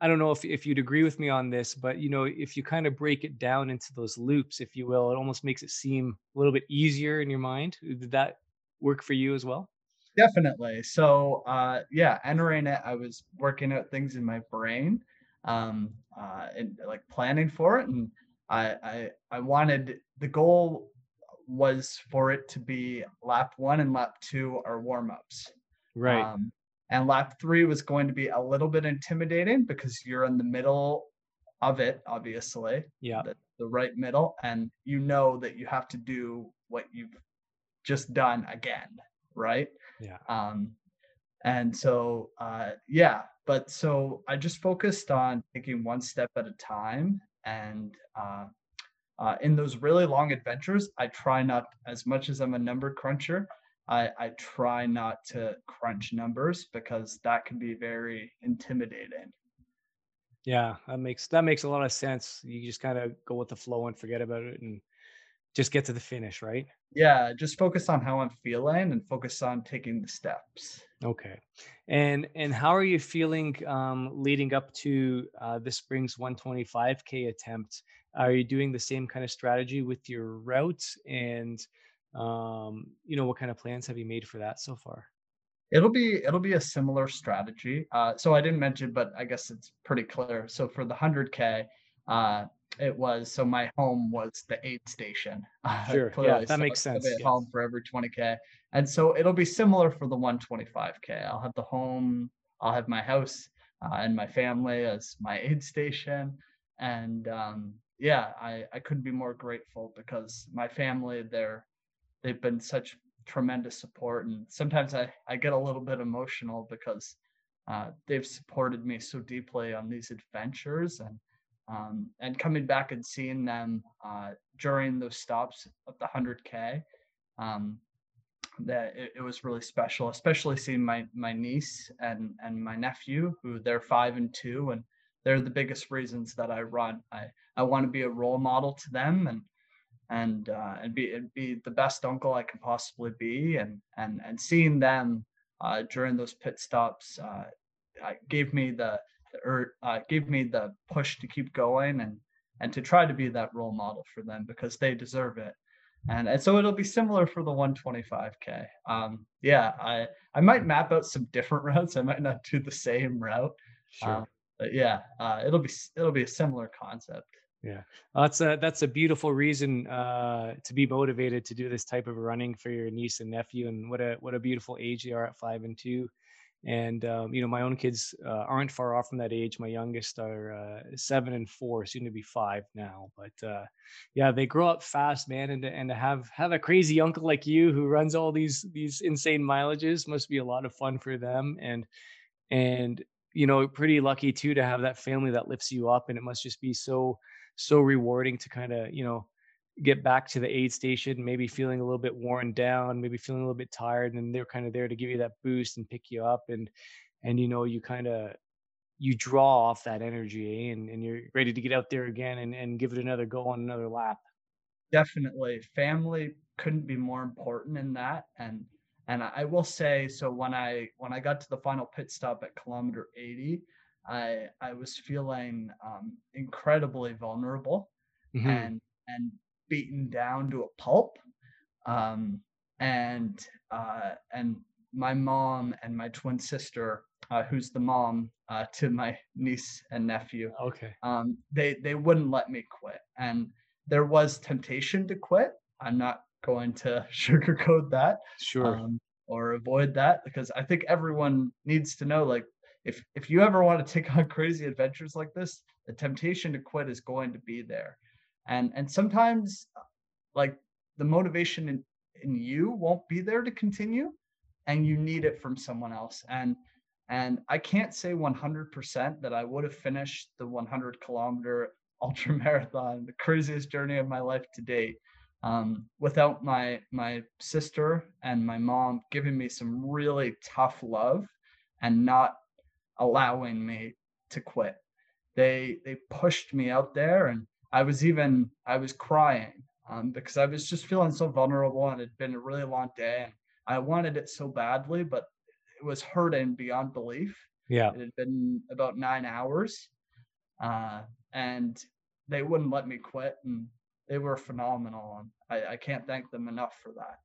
Speaker 1: I don't know if if you'd agree with me on this, but you know, if you kind of break it down into those loops, if you will, it almost makes it seem a little bit easier in your mind. Did that work for you as well?
Speaker 3: Definitely. So uh, yeah, entering it, I was working out things in my brain, um, uh, and like planning for it, and I I I wanted the goal was for it to be lap one and lap two are warm ups.
Speaker 1: Right.
Speaker 3: Um, and lap three was going to be a little bit intimidating because you're in the middle of it, obviously,
Speaker 1: yeah.
Speaker 3: the, the right middle, and you know that you have to do what you've just done again, right?
Speaker 1: Yeah.
Speaker 3: Um, and so, uh, yeah, but so I just focused on taking one step at a time. And uh, uh, in those really long adventures, I try not, as much as I'm a number cruncher, I, I try not to crunch numbers because that can be very intimidating.
Speaker 1: Yeah, that makes that makes a lot of sense. You just kind of go with the flow and forget about it and just get to the finish, right?
Speaker 3: Yeah, just focus on how I'm feeling and focus on taking the steps.
Speaker 1: Okay. And and how are you feeling um, leading up to uh, this spring's 125k attempt? Are you doing the same kind of strategy with your routes? And um, you know, what kind of plans have you made for that so far?
Speaker 3: It'll be it'll be a similar strategy. Uh, so I didn't mention, but I guess it's pretty clear. So for the hundred k, uh, it was so my home was the aid station. Uh,
Speaker 1: Sure. Yeah, that
Speaker 3: so
Speaker 1: makes sense, yes.
Speaker 3: home for every twenty k, and so it'll be similar for the one twenty five k. I'll have the home, I'll have my house uh, and my family as my aid station, and um, yeah, I I couldn't be more grateful because my family they're they've been such tremendous support. And sometimes I, I get a little bit emotional because uh, they've supported me so deeply on these adventures and um, and coming back and seeing them uh, during those stops of the 100k um, that it, it, was really special especially seeing my my niece and and my nephew who they're five and two and they're the biggest reasons that i run i i want to be a role model to them and and uh, and be and be the best uncle i can possibly be and and and seeing them uh, during those pit stops uh, gave me the or uh, gave me the push to keep going and and to try to be that role model for them because they deserve it. And, and so it'll be similar for the 125k. Um, yeah, I I might map out some different routes. I might not do the same route. Sure. Um, but yeah, uh, it'll be it'll be a similar concept.
Speaker 1: Yeah, that's a that's a beautiful reason uh, to be motivated to do this type of running for your niece and nephew, and what a what a beautiful age they are at five and two. And um, you know my own kids uh, aren't far off from that age. My youngest are uh, seven and four soon to be five now. But uh, yeah they grow up fast man and, and to have have a crazy uncle like you who runs all these these insane mileages must be a lot of fun for them. And and you know pretty lucky too to have that family that lifts you up and it must just be so so rewarding to kind of you know get back to the aid station, maybe feeling a little bit worn down, maybe feeling a little bit tired, and they're kind of there to give you that boost and pick you up, and and you know you kind of you draw off that energy, eh? and and you're ready to get out there again and and give it another go on another lap.
Speaker 3: Definitely, family couldn't be more important in that, and and I will say so when I when I got to the final pit stop at kilometer 80, I I was feeling um, incredibly vulnerable, mm-hmm. and and beaten down to a pulp. Um, and uh, and my mom and my twin sister, uh, who's the mom uh, to my niece and nephew,
Speaker 1: okay,
Speaker 3: um, they they wouldn't let me quit, and there was temptation to quit. I'm not going to sugarcoat that,
Speaker 1: sure, um,
Speaker 3: or avoid that because I think everyone needs to know, like, if if you ever want to take on crazy adventures like this, the temptation to quit is going to be there. And and sometimes like the motivation in, in you won't be there to continue and you need it from someone else. And and i can't say 100% that i would have finished the 100 kilometer ultra marathon the craziest journey of my life to date um, without my my sister and my mom giving me some really tough love and not allowing me to quit they they pushed me out there and I was even I was crying um, because I was just feeling so vulnerable and it had been a really long day and I wanted it so badly, but it was hurting beyond belief.
Speaker 1: Yeah,
Speaker 3: it had been about nine hours, uh, and they wouldn't let me quit, and they were phenomenal, and I, I can't thank them enough for that.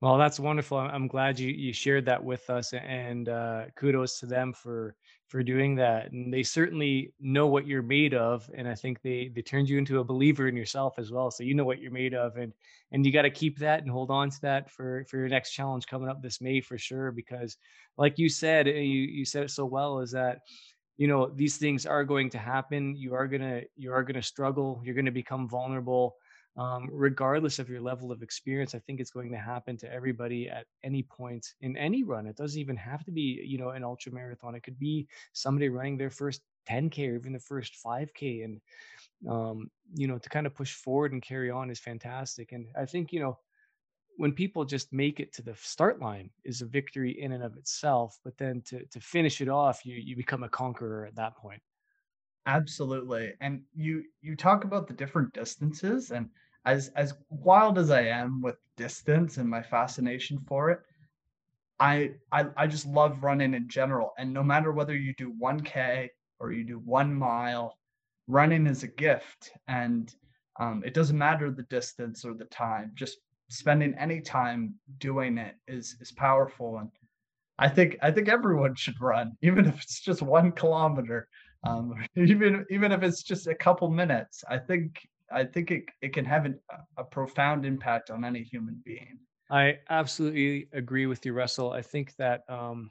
Speaker 1: Well, that's wonderful. I'm glad you you shared that with us, and uh, kudos to them for for doing that and they certainly know what you're made of and i think they they turned you into a believer in yourself as well so you know what you're made of and and you got to keep that and hold on to that for for your next challenge coming up this may for sure because like you said you you said it so well is that you know these things are going to happen you are to you are to struggle you're to become vulnerable um, regardless of your level of experience i think it's going to happen to everybody at any point in any run. It doesn't even have to be you know an ultra marathon. It could be somebody running their first 10k or even the first 5k and um, you know to kind of push forward and carry on is fantastic. And i think you know when people just make it to the start line is a victory in and of itself. But then to to finish it off you you become a conqueror at that point.
Speaker 3: Absolutely. And you you talk about the different distances and as as wild as I am with distance and my fascination for it, I I I just love running in general. And no matter whether you do 1K or you do one mile, running is a gift. And um, it doesn't matter the distance or the time. Just spending any time doing it is is powerful. And I think I think everyone should run, even if it's just one kilometer, um, even even if it's just a couple minutes. I think I think it, it can have an, a profound impact on any human being.
Speaker 1: I absolutely agree with you, Russell. I think that, um,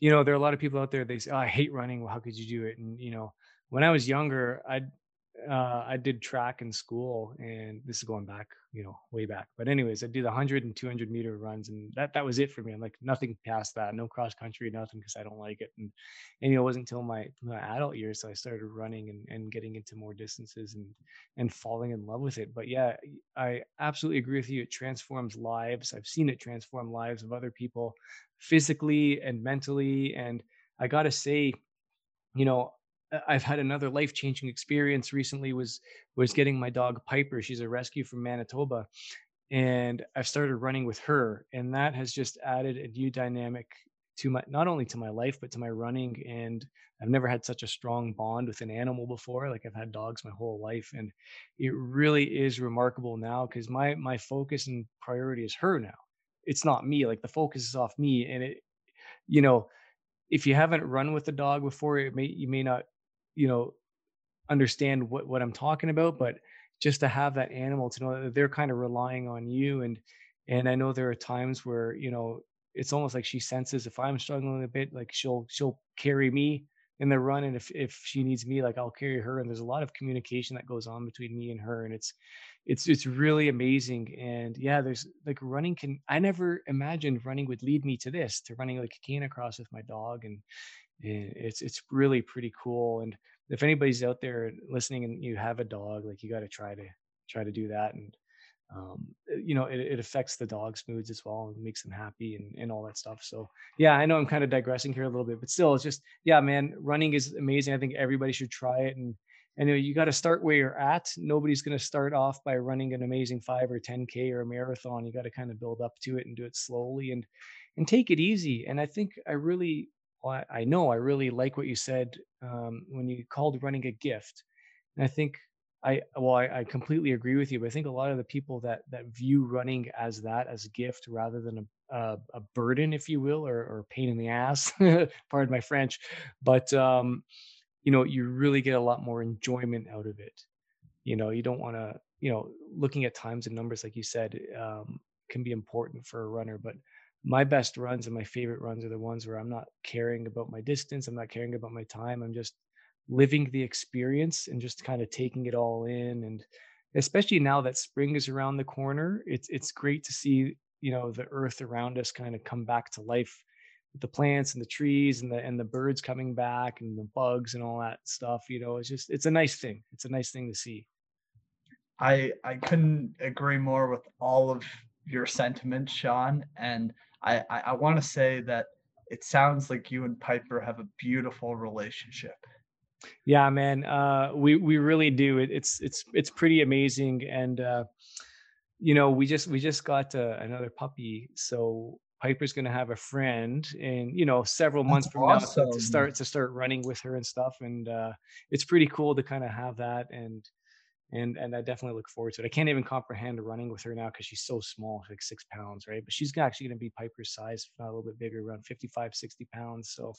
Speaker 1: you know, there are a lot of people out there, they say, oh, I hate running. Well, how could you do it? And, you know, when I was younger, I uh, I did track in school, and this is going back, you know, way back. But anyways, I did 100 and 200 meter runs, and that that was it for me. I'm like nothing past that, no cross country, nothing, because I don't like it. And and you know, it wasn't until my, my adult years so I started running and, and getting into more distances and and falling in love with it. But yeah, I absolutely agree with you. It transforms lives. I've seen it transform lives of other people, physically and mentally. And I gotta say, you know I've had another life changing experience recently was was getting my dog Piper. She's a rescue from Manitoba, and I've started running with her, and that has just added a new dynamic to my not only to my life but to my running. And I've never had such a strong bond with an animal before. Like I've had dogs my whole life, and it really is remarkable now because my my focus and priority is her now. It's not me. Like the focus is off me, and it, you know if you haven't run with a dog before, it may you may not you know understand what what I'm talking about, but just to have that animal to know that they're kind of relying on you and and I know there are times where you know it's almost like she senses if I'm struggling a bit, like she'll she'll carry me in the run, and if if she needs me, like I'll carry her. And there's a lot of communication that goes on between me and her, and it's it's it's really amazing. And yeah, there's like running can I never imagined running would lead me to this, to running like a canicross with my dog, and it's it's really pretty cool. And if anybody's out there listening and you have a dog, like you got to try to try to do that. And um, eh, you know, it, it affects the dog's moods as well and makes them happy and, and all that stuff. So yeah, I know I'm kind of digressing here a little bit, but still it's just, yeah, man, running is amazing. I think everybody should try it. And, and you, know, you got to start where you're at. Nobody's going to start off by running an amazing five or 10 K or a marathon. You got to kind of build up to it and do it slowly and, and take it easy. And I think I really well, I, I know I really like what you said um, when you called running a gift. And I think I well, I, I, completely agree with you. But I think a lot of the people that that view running as that as a gift rather than a a, a burden, if you will, or, or pain in the ass, pardon my French, but um, you know, you really get a lot more enjoyment out of it. You know, you don't want to, you know, looking at times and numbers, like you said, um, can be important for a runner, but my best runs and my favorite runs are the ones where I'm not caring about my distance, I'm not caring about my time, I'm just living the experience and just kind of taking it all in and especially now that spring is around the corner it's it's great to see you know the earth around us kind of come back to life with the plants and the trees and the and the birds coming back and the bugs and all that stuff you know it's just it's a nice thing it's a nice thing to see.
Speaker 3: I i couldn't agree more with all of your sentiments sean and I, I, I want to say that it sounds like you and Piper have a beautiful relationship.
Speaker 1: Yeah, man. Uh, we we really do. It, it's it's it's pretty amazing, and uh, you know, we just we just got uh, another puppy, so Piper's gonna have a friend, and you know, several months That's from awesome. now to, to, start to start running with her and stuff, and uh, it's pretty cool to kind of have that and and and I definitely look forward to it. I can't even comprehend running with her now because she's so small, like six pounds, right? But she's actually going to be Piper's size, a little bit bigger, around 55, 60 pounds. So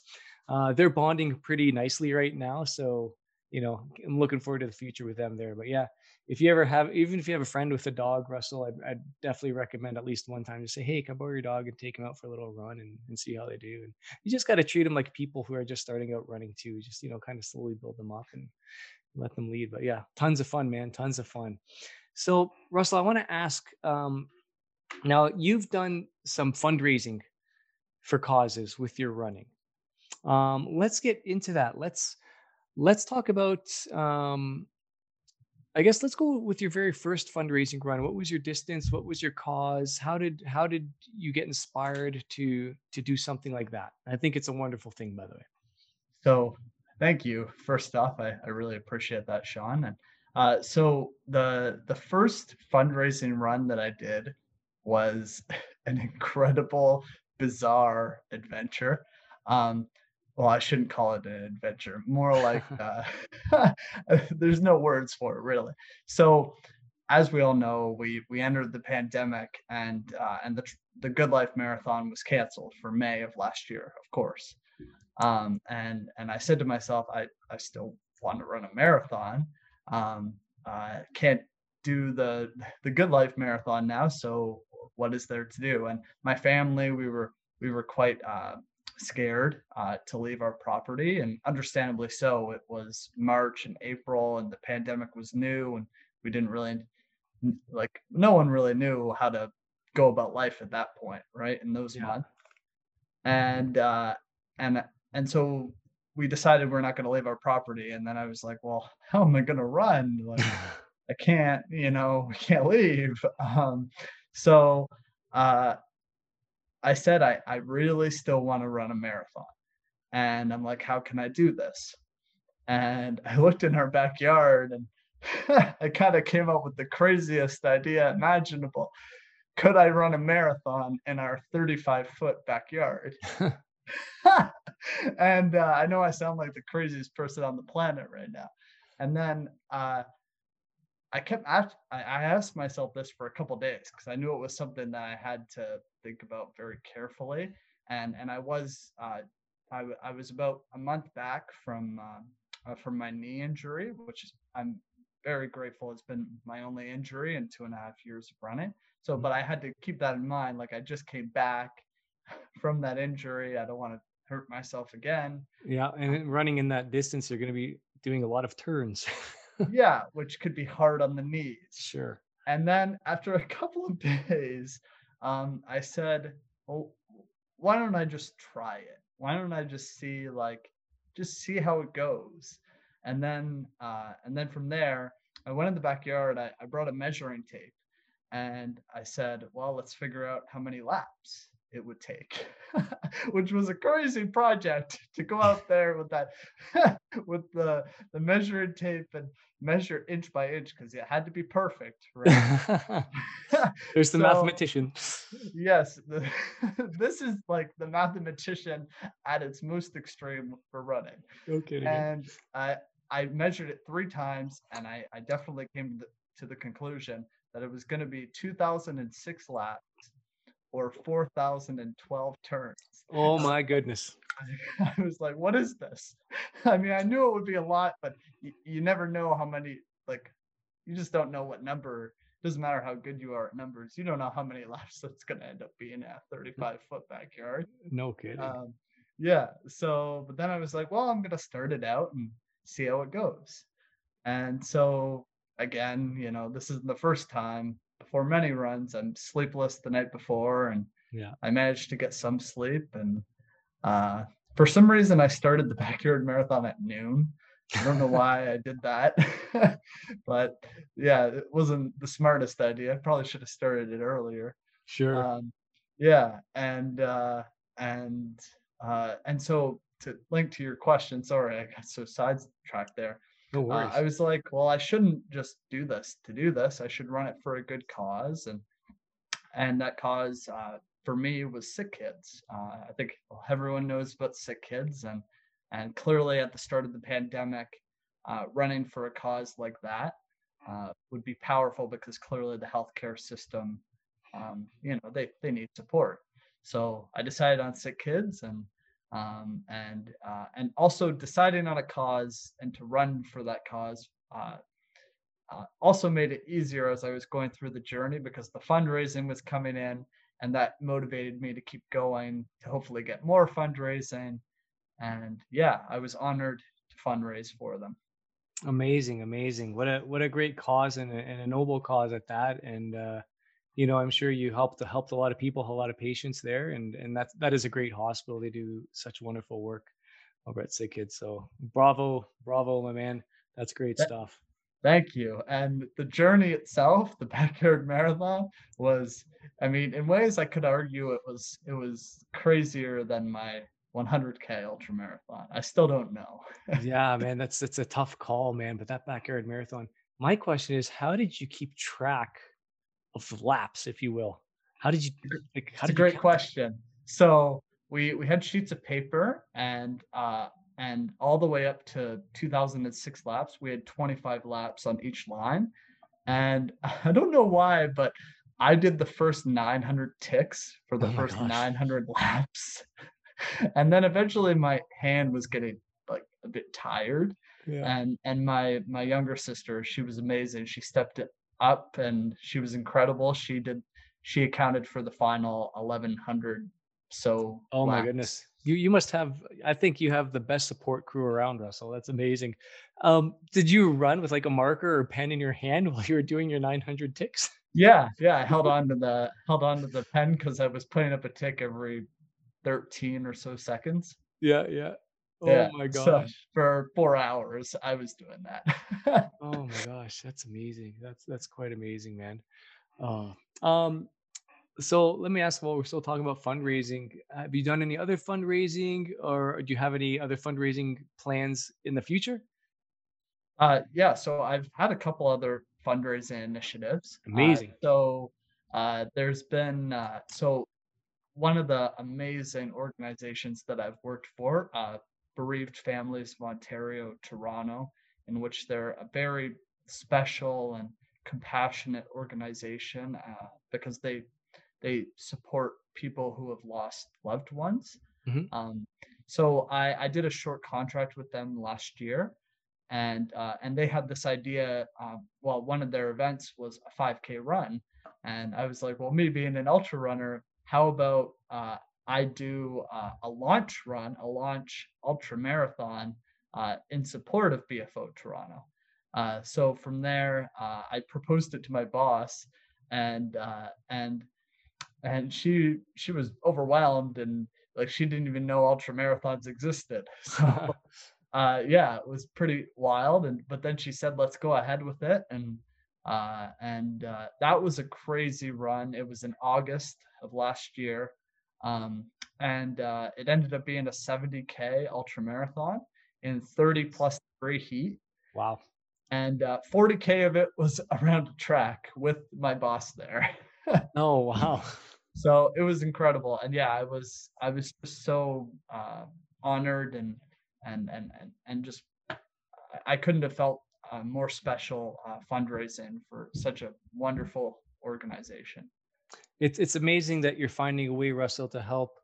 Speaker 1: uh, they're bonding pretty nicely right now. So you know, I'm looking forward to the future with them there. But yeah, if you ever have, even if you have a friend with a dog, Russell, I'd, I'd definitely recommend at least one time to say, hey, come borrow your dog and take him out for a little run and, and see how they do. And you just got to treat them like people who are just starting out running too. Just you know, kind of slowly build them up and let them lead. But yeah, tons of fun, man. Tons of fun. So, Russell, I want to ask um, now, you've done some fundraising for causes with your running. Um, let's get into that. Let's let's talk about um, I guess let's go with your very first fundraising run. What was your distance? What was your cause? How did how did you get inspired to to do something like that? I think it's a wonderful thing, by the way.
Speaker 3: So Thank you. First off, I, I really appreciate that, Sean. And uh, so the the first fundraising run that I did was an incredible, bizarre adventure. Um, well, I shouldn't call it an adventure. More like uh, there's no words for it really. So, as we all know, we we entered the pandemic, and uh, and the the Good Life Marathon was canceled for May of last year, of course. Um, and and I said to myself, I I still want to run a marathon. Um, I can't do the the Good Life Marathon now, so what is there to do? And my family, we were we were quite uh, scared uh, to leave our property, and understandably so. It was March and April, and the pandemic was new, and we didn't really like no one really knew how to go about life at that point, right? In those
Speaker 1: Yeah.
Speaker 3: months, and uh, and and so we decided we're not going to leave our property, and then I was like, well, how am I going to run? Like I can't, you know, we can't leave. Um, so uh, I said, I, I really still want to run a marathon. And I'm like, how can I do this? And I looked in our backyard and I kind of came up with the craziest idea imaginable. Could I run a marathon in our 35 foot backyard? and uh, I know I sound like the craziest person on the planet right now. And then uh, I kept ask, I I asked myself this for a couple days because I knew it was something that I had to think about very carefully, and and I was uh, I, w- I was about a month back from um, uh, from my knee injury, which is I'm very grateful. It's been my only injury in two and a half years of running. So, but I had to keep that in mind. Like I just came back from that injury. I don't want to hurt myself again.
Speaker 1: yeah, and running in that distance, you're going to be doing a lot of turns.
Speaker 3: yeah, which could be hard on the knees.
Speaker 1: sure.
Speaker 3: And then after a couple of days, um, I said, well, why don't I just try it? Why don't I just see like just see how it goes? And then uh, and then from there, I went in the backyard, I, I brought a measuring tape and I said, well, let's figure out how many laps it would take, which was a crazy project to go out there with that with the the measuring tape and measure inch by inch because it had to be perfect, right?
Speaker 1: There's the
Speaker 3: So-
Speaker 1: mathematician.
Speaker 3: yes, the, this is like the mathematician at its most extreme for running.
Speaker 1: No kidding.
Speaker 3: And I I measured it three times, and I I definitely came to the, to the conclusion that it was going to be 2,006 laps or 4,012 turns.
Speaker 1: oh my goodness.
Speaker 3: I was like, what is this? I mean, I knew it would be a lot, but you, you never know how many, like, you just don't know what number. Doesn't matter how good you are at numbers. You don't know how many laps it's going to end up being at 35 foot backyard.
Speaker 1: No kidding.
Speaker 3: Um, yeah. So, but then I was like, well, I'm going to start it out and see how it goes. And so, again, you know, this isn't the first time. Before many runs, I'm sleepless the night before, and
Speaker 1: Yeah.
Speaker 3: I managed to get some sleep. And uh, for some reason, I started the backyard marathon at noon. I don't know why I did that, but yeah, it wasn't the smartest idea. I probably should have started it earlier.
Speaker 1: sure.
Speaker 3: Um, yeah, and uh, and uh, and so to link to your question, sorry, I got so sidetracked there.
Speaker 1: No
Speaker 3: Uh. I was like, well, I shouldn't just do this to do this. I should run it for a good cause, and and that cause uh, for me was sick kids. Uh, I think everyone knows about sick kids, and and clearly at the start of the pandemic, uh, running for a cause like that uh, would be powerful because clearly the healthcare system, um, you know, they they need support. So I decided on sick kids and um, and uh, and also deciding on a cause and to run for that cause uh, uh, also made it easier as I was going through the journey because the fundraising was coming in and that motivated me to keep going to hopefully get more fundraising. And yeah I was honored to fundraise for them.
Speaker 1: Amazing amazing. What a what a great cause and a, and a noble cause at that. And uh you know i'm sure you helped helped a lot of people a lot of patients there and and that's that is a great hospital they do such wonderful work over at sick kids so bravo bravo my man that's great
Speaker 3: That-
Speaker 1: stuff
Speaker 3: Thank you. And the journey itself, the backyard marathon, was I mean, in ways I could argue it was it was crazier than my 100k ultra marathon. I still don't know.
Speaker 1: yeah man that's that's a tough call man but that backyard marathon my question is how did you keep track of laps if you will how did you like how
Speaker 3: It's a
Speaker 1: did you
Speaker 3: great
Speaker 1: count-
Speaker 3: question. So we we had sheets of paper and uh and all the way up to 2006 laps, we had 25 laps on each line. And I don't know why, but I did the first 900 ticks for the
Speaker 1: Oh
Speaker 3: first
Speaker 1: gosh.
Speaker 3: 900 laps. and then eventually my hand was getting like a bit tired
Speaker 1: yeah.
Speaker 3: and and my my younger sister she was amazing she stepped it up and she was incredible she did she accounted for the final 1100 so
Speaker 1: oh my
Speaker 3: laps.
Speaker 1: goodness You you must have. I think you have the best support crew around, Russell. That's amazing. Um, did you run with like a marker or pen in your hand while you were doing your 900 ticks?
Speaker 3: Yeah, yeah. I held on to the held on to the pen because I was putting up a tick every 13 or so seconds.
Speaker 1: Yeah, yeah. Oh
Speaker 3: Yeah,
Speaker 1: my
Speaker 3: so
Speaker 1: gosh.
Speaker 3: for four hours, I was doing that.
Speaker 1: Oh my gosh, that's amazing. That's that's quite amazing, man. Oh, um, so let me ask while we're still talking about fundraising, have you done any other fundraising or do you have any other fundraising plans in the future?
Speaker 3: Uh, yeah, so I've had a couple other fundraising initiatives. Uh,
Speaker 1: Amazing.
Speaker 3: so uh, there's been uh, so one of the amazing organizations that I've worked for, uh, Bereaved Families of Ontario, Toronto, in which they're a very special and compassionate organization uh, because they they support people who have lost loved ones.
Speaker 1: Mhm.
Speaker 3: Um, so I, I did a short contract with them last year, and uh, and they had this idea. Um, well, one of their events was a 5K run, and I was like, well, me being an ultra runner, how about uh, I do uh, a launch run, a launch ultra marathon uh, in support of BFO Toronto. Uh, so from there, uh, I proposed it to my boss, and uh, and and she she was overwhelmed and like she didn't even know ultra marathons existed. So uh yeah it was pretty wild and but then she said let's go ahead with it and uh and uh that was a crazy run it was in august of last year um and uh it ended up being a 70k ultra marathon in 30 plus degree heat.
Speaker 1: Wow.
Speaker 3: and uh 40k of it was around a track with my boss there.
Speaker 1: Oh, wow.
Speaker 3: so it was incredible. And yeah i was i was just so uh, honored and and and and, and just I- i couldn't have felt uh, more special uh, fundraising for such a wonderful organization
Speaker 1: It's it's amazing that you're finding a way, Russell, to help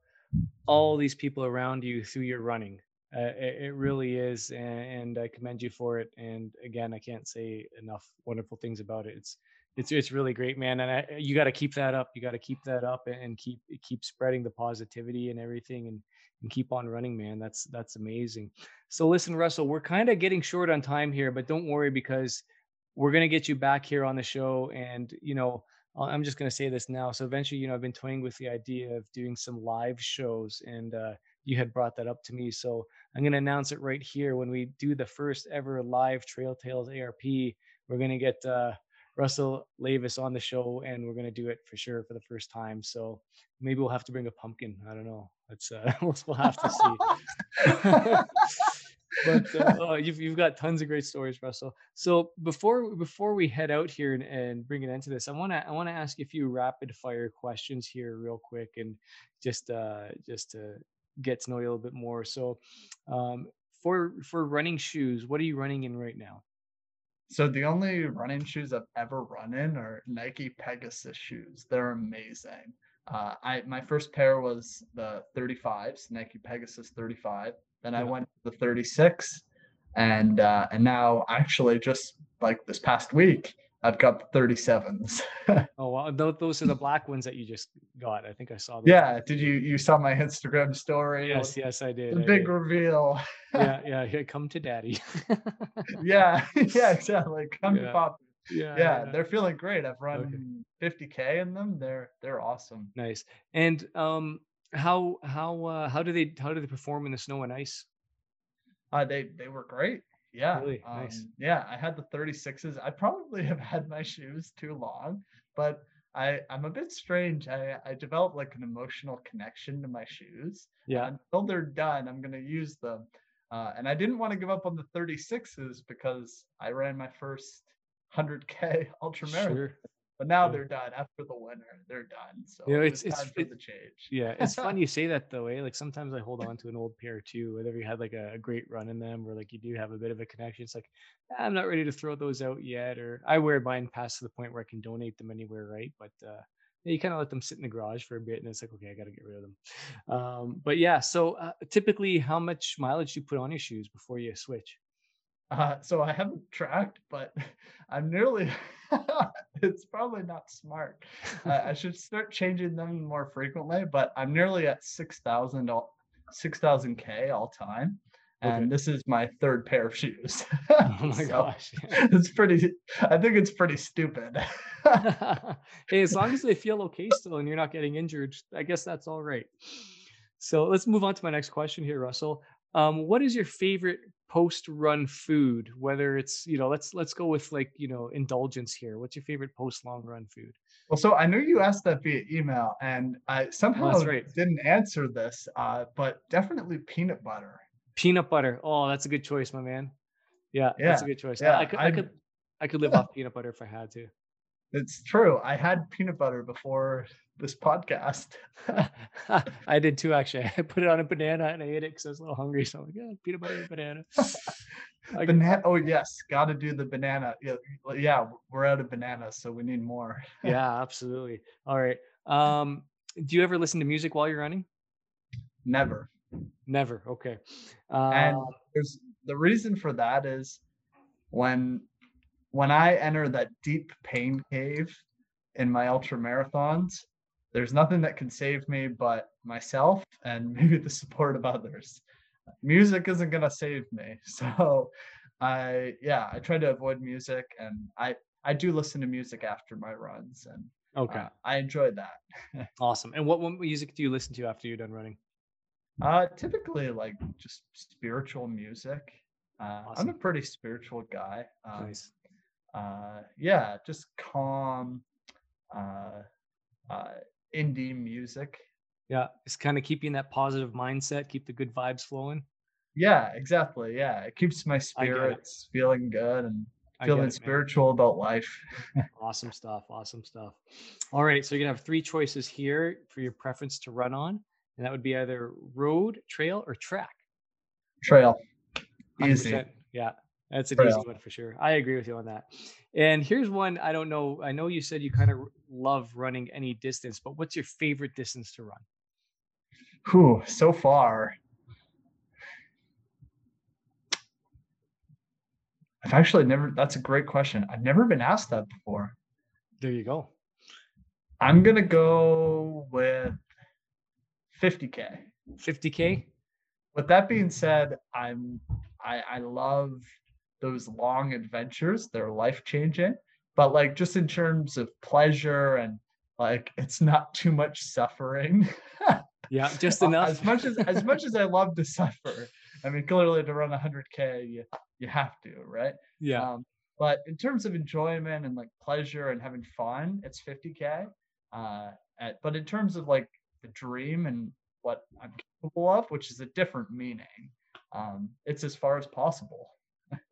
Speaker 1: all these people around you through your running. Uh, it, it really is, and, and I commend you for it. And again, I can't say enough wonderful things about it. It's it's it's really great, man. And I, you got to keep that up. You got to keep that up and, keep keep spreading the positivity and everything, and and keep on running, man. That's that's amazing. So listen, Russell, we're kind of getting short on time here, but don't worry because we're gonna get you back here on the show, and you know. I'm just going to say this now. So eventually, you know, I've been toying with the idea of doing some live shows, and uh, you had brought that up to me. So I'm going to announce it right here. When we do the first ever live Trail Tales ARP, we're going to get uh, Russell Lavis on the show, and we're going to do it for sure for the first time. So maybe we'll have to bring a pumpkin. I don't know. That's uh, we'll have to see. but uh, oh, you've you've got tons of great stories, Russell. So before before we head out here and, and bring end to this, I want to I want to ask a few rapid fire questions here, real quick, and just uh just to get to know you a little bit more. So, um, for for running shoes, what are you running in right now?
Speaker 3: so the only running shoes i've ever run in are nike pegasus shoes they're amazing uh, I my first pair was the 35s, Nike Pegasus 35. Then I went to the 36, and uh, and now actually just like this past week, I've got the 37s.
Speaker 1: Oh, wow, those are the black ones that you just got. I think I saw. Those.
Speaker 3: yeah, did you you saw my Instagram story?
Speaker 1: Yes, yes, I did.
Speaker 3: The
Speaker 1: I
Speaker 3: big
Speaker 1: did.
Speaker 3: reveal.
Speaker 1: yeah, yeah. Here, come to daddy.
Speaker 3: yeah, yeah, exactly. Come
Speaker 1: Yeah.
Speaker 3: to pop.
Speaker 1: yeah,
Speaker 3: Yeah, they're feeling great. I've run
Speaker 1: Okay.
Speaker 3: 50k in them. They're they're awesome.
Speaker 1: nice. And um, how how uh, how do they how do they perform in the snow and ice?
Speaker 3: Uh, they they were great. Yeah.
Speaker 1: Really? Nice.
Speaker 3: um, Yeah, I had the 36s. I probably have had my shoes too long, but I I'm a bit strange. I I developed like an emotional connection to my shoes.
Speaker 1: Yeah,
Speaker 3: Until they're done, I'm gonna use them. Uh, and I didn't want to give up on the 36s because I ran my first 100k ultra marathon.
Speaker 1: sure.
Speaker 3: But now
Speaker 1: Yeah.
Speaker 3: they're done after the winter. They're done. So
Speaker 1: You know,
Speaker 3: it
Speaker 1: it's- it's-
Speaker 3: time for
Speaker 1: it-
Speaker 3: the change.
Speaker 1: Yeah, it's fun you say that though, eh? Like sometimes I hold on to an old pair too, whether you had like a, a great run in them or like you do have a bit of a connection. It's like "Ah, I'm not ready to throw those out yet, or I wear mine past the point where I can donate them anywhere, right? But uh, you kind of let them sit in the garage for a bit, and it's like okay, I got to get rid of them. Um, but yeah, so uh, typically, how much mileage do you put on your shoes before you switch?
Speaker 3: Uh, so I haven't tracked, but I'm nearly. it's probably not smart. Uh, I should start changing them more frequently, but I'm nearly at six thousand 6,000K all time. And
Speaker 1: Okay.
Speaker 3: this is my third pair of shoes.
Speaker 1: Oh my
Speaker 3: So,
Speaker 1: gosh.
Speaker 3: It's pretty, I think it's pretty stupid.
Speaker 1: hey, as long as they feel okay still and you're not getting injured, I guess that's all right. So let's move on to my next question here, Russell. Um, what is your favorite post-run food? Whether it's, you know, let's let's go with like, you know, indulgence here. What's your favorite post-long run food?
Speaker 3: Well, so I know you asked that via email, and I somehow
Speaker 1: right.
Speaker 3: didn't answer this, uh, but definitely peanut butter.
Speaker 1: Peanut butter. Oh, that's a good choice, my man. Yeah, that's a good choice.
Speaker 3: Yeah,
Speaker 1: I, could, I
Speaker 3: I'm-
Speaker 1: could, I could live off peanut butter if I had to.
Speaker 3: It's true. I had peanut butter before this podcast.
Speaker 1: I did too, actually. I put it on a banana and I ate it because I was a little hungry. So I'm like, yeah, peanut butter and banana.
Speaker 3: Banana. Oh yes, got to do the banana. Yeah, yeah. We're out of bananas, so we need more.
Speaker 1: yeah, absolutely. All right. Um, do you ever listen to music while you're running?
Speaker 3: Never.
Speaker 1: Never. Okay.
Speaker 3: And
Speaker 1: Uh,
Speaker 3: there's the reason for that is when when I enter that deep pain cave in my ultra marathons, there's nothing that can save me but myself and maybe the support of others. Music isn't gonna save me. So I yeah, I try to avoid music and I I do listen to music after my runs and
Speaker 1: okay.
Speaker 3: uh, I enjoy that.
Speaker 1: awesome. And what, what music do you listen to after you're done running?
Speaker 3: Uh, typically like just spiritual music. Uh, I'm a pretty spiritual guy. Um,
Speaker 1: nice.
Speaker 3: Uh, yeah, just calm, uh, uh, indie music.
Speaker 1: Yeah. Just kind of keeping that positive mindset, keep the good vibes flowing.
Speaker 3: Yeah, exactly. Yeah, it keeps my
Speaker 1: I get it.
Speaker 3: spirits feeling good and feeling
Speaker 1: it, man.
Speaker 3: spiritual about life.
Speaker 1: Awesome stuff. Awesome stuff. All right. So you're to have three choices here for your preference to run on. And that would be either road, trail, or track.
Speaker 3: Trail, easy.
Speaker 1: 100%. Yeah, that's an easy one for sure. I agree with you on that. And here's one I don't know. I know you said you kind of love running any distance, but what's your favorite distance to run?
Speaker 3: Whew, so far. I've actually never. That's a great question. I've never been asked that before.
Speaker 1: There you go.
Speaker 3: I'm gonna go with 50k.
Speaker 1: 50K?
Speaker 3: With that being said, I'm I I love those long adventures. They're life changing. But like just in terms of pleasure and like it's not too much suffering.
Speaker 1: Yeah, just enough.
Speaker 3: As much as as much as I love to suffer. I mean clearly to run 100k you you have to, right?
Speaker 1: yeah.
Speaker 3: Um, but in terms of enjoyment and like pleasure and having fun, it's 50k. Uh, at, but in terms of like the dream and what I'm capable of, which is a different meaning, um, it's as far as possible.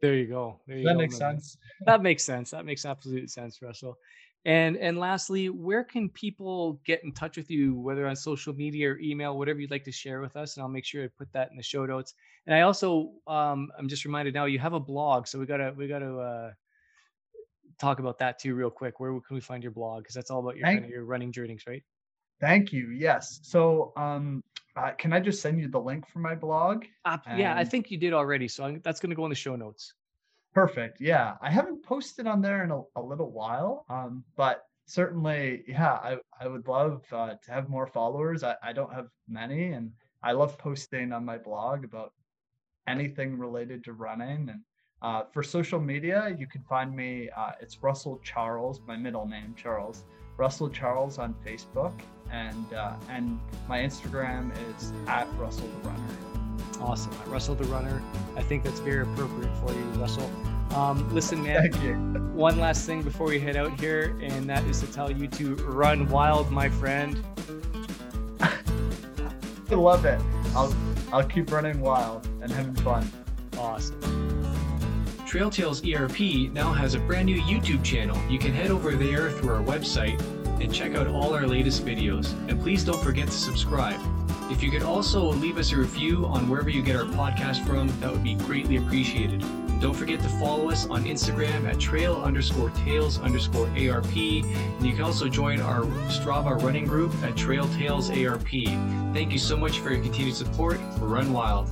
Speaker 1: There you go. There you
Speaker 3: that
Speaker 1: go,
Speaker 3: make
Speaker 1: my man.
Speaker 3: sense?
Speaker 1: That makes sense. That makes absolute sense, Russell. And and lastly, where can people get in touch with you, whether on social media or email, whatever you'd like to share with us? And I'll make sure to put that in the show notes. And I also, um, I'm just reminded now you have a blog, so we gotta we gotta uh, talk about that too, real quick. Where can we find your blog? Because that's all about your kind of your running journeys, right?
Speaker 3: Thank you. Yes. So, um, uh, can I just send you the link for my blog?
Speaker 1: Uh, yeah, I think you did already, so I'm, that's gonna go in the show notes.
Speaker 3: Perfect. Yeah, I haven't posted on there in a, a little while, um, but certainly, yeah, I, I would love uh, to have more followers. I, I don't have many, and I love posting on my blog about anything related to running. And uh, for social media, you can find me. Uh, it's Russell Charles, my middle name Charles. Russell Charles on Facebook, and uh, and my Instagram is at Russell the Runner.
Speaker 1: Awesome, Russell the runner. I think that's very appropriate for you, Russell. Um, listen, man.
Speaker 3: Thank you.
Speaker 1: one last thing before we head out here, and that is to tell you to run wild, my friend.
Speaker 3: I love it. I'll I'll keep running wild and having fun.
Speaker 1: Awesome.
Speaker 4: Trail Tales ARP now has a brand new YouTube channel. You can head over there through our website and check out all our latest videos. And please don't forget to subscribe. If you could also leave us a review on wherever you get our podcast from, that would be greatly appreciated. And don't forget to follow us on Instagram at trail underscore tales underscore ARP. And you can also join our Strava running group at Trail Tales ARP. Thank you so much for your continued support. Run wild.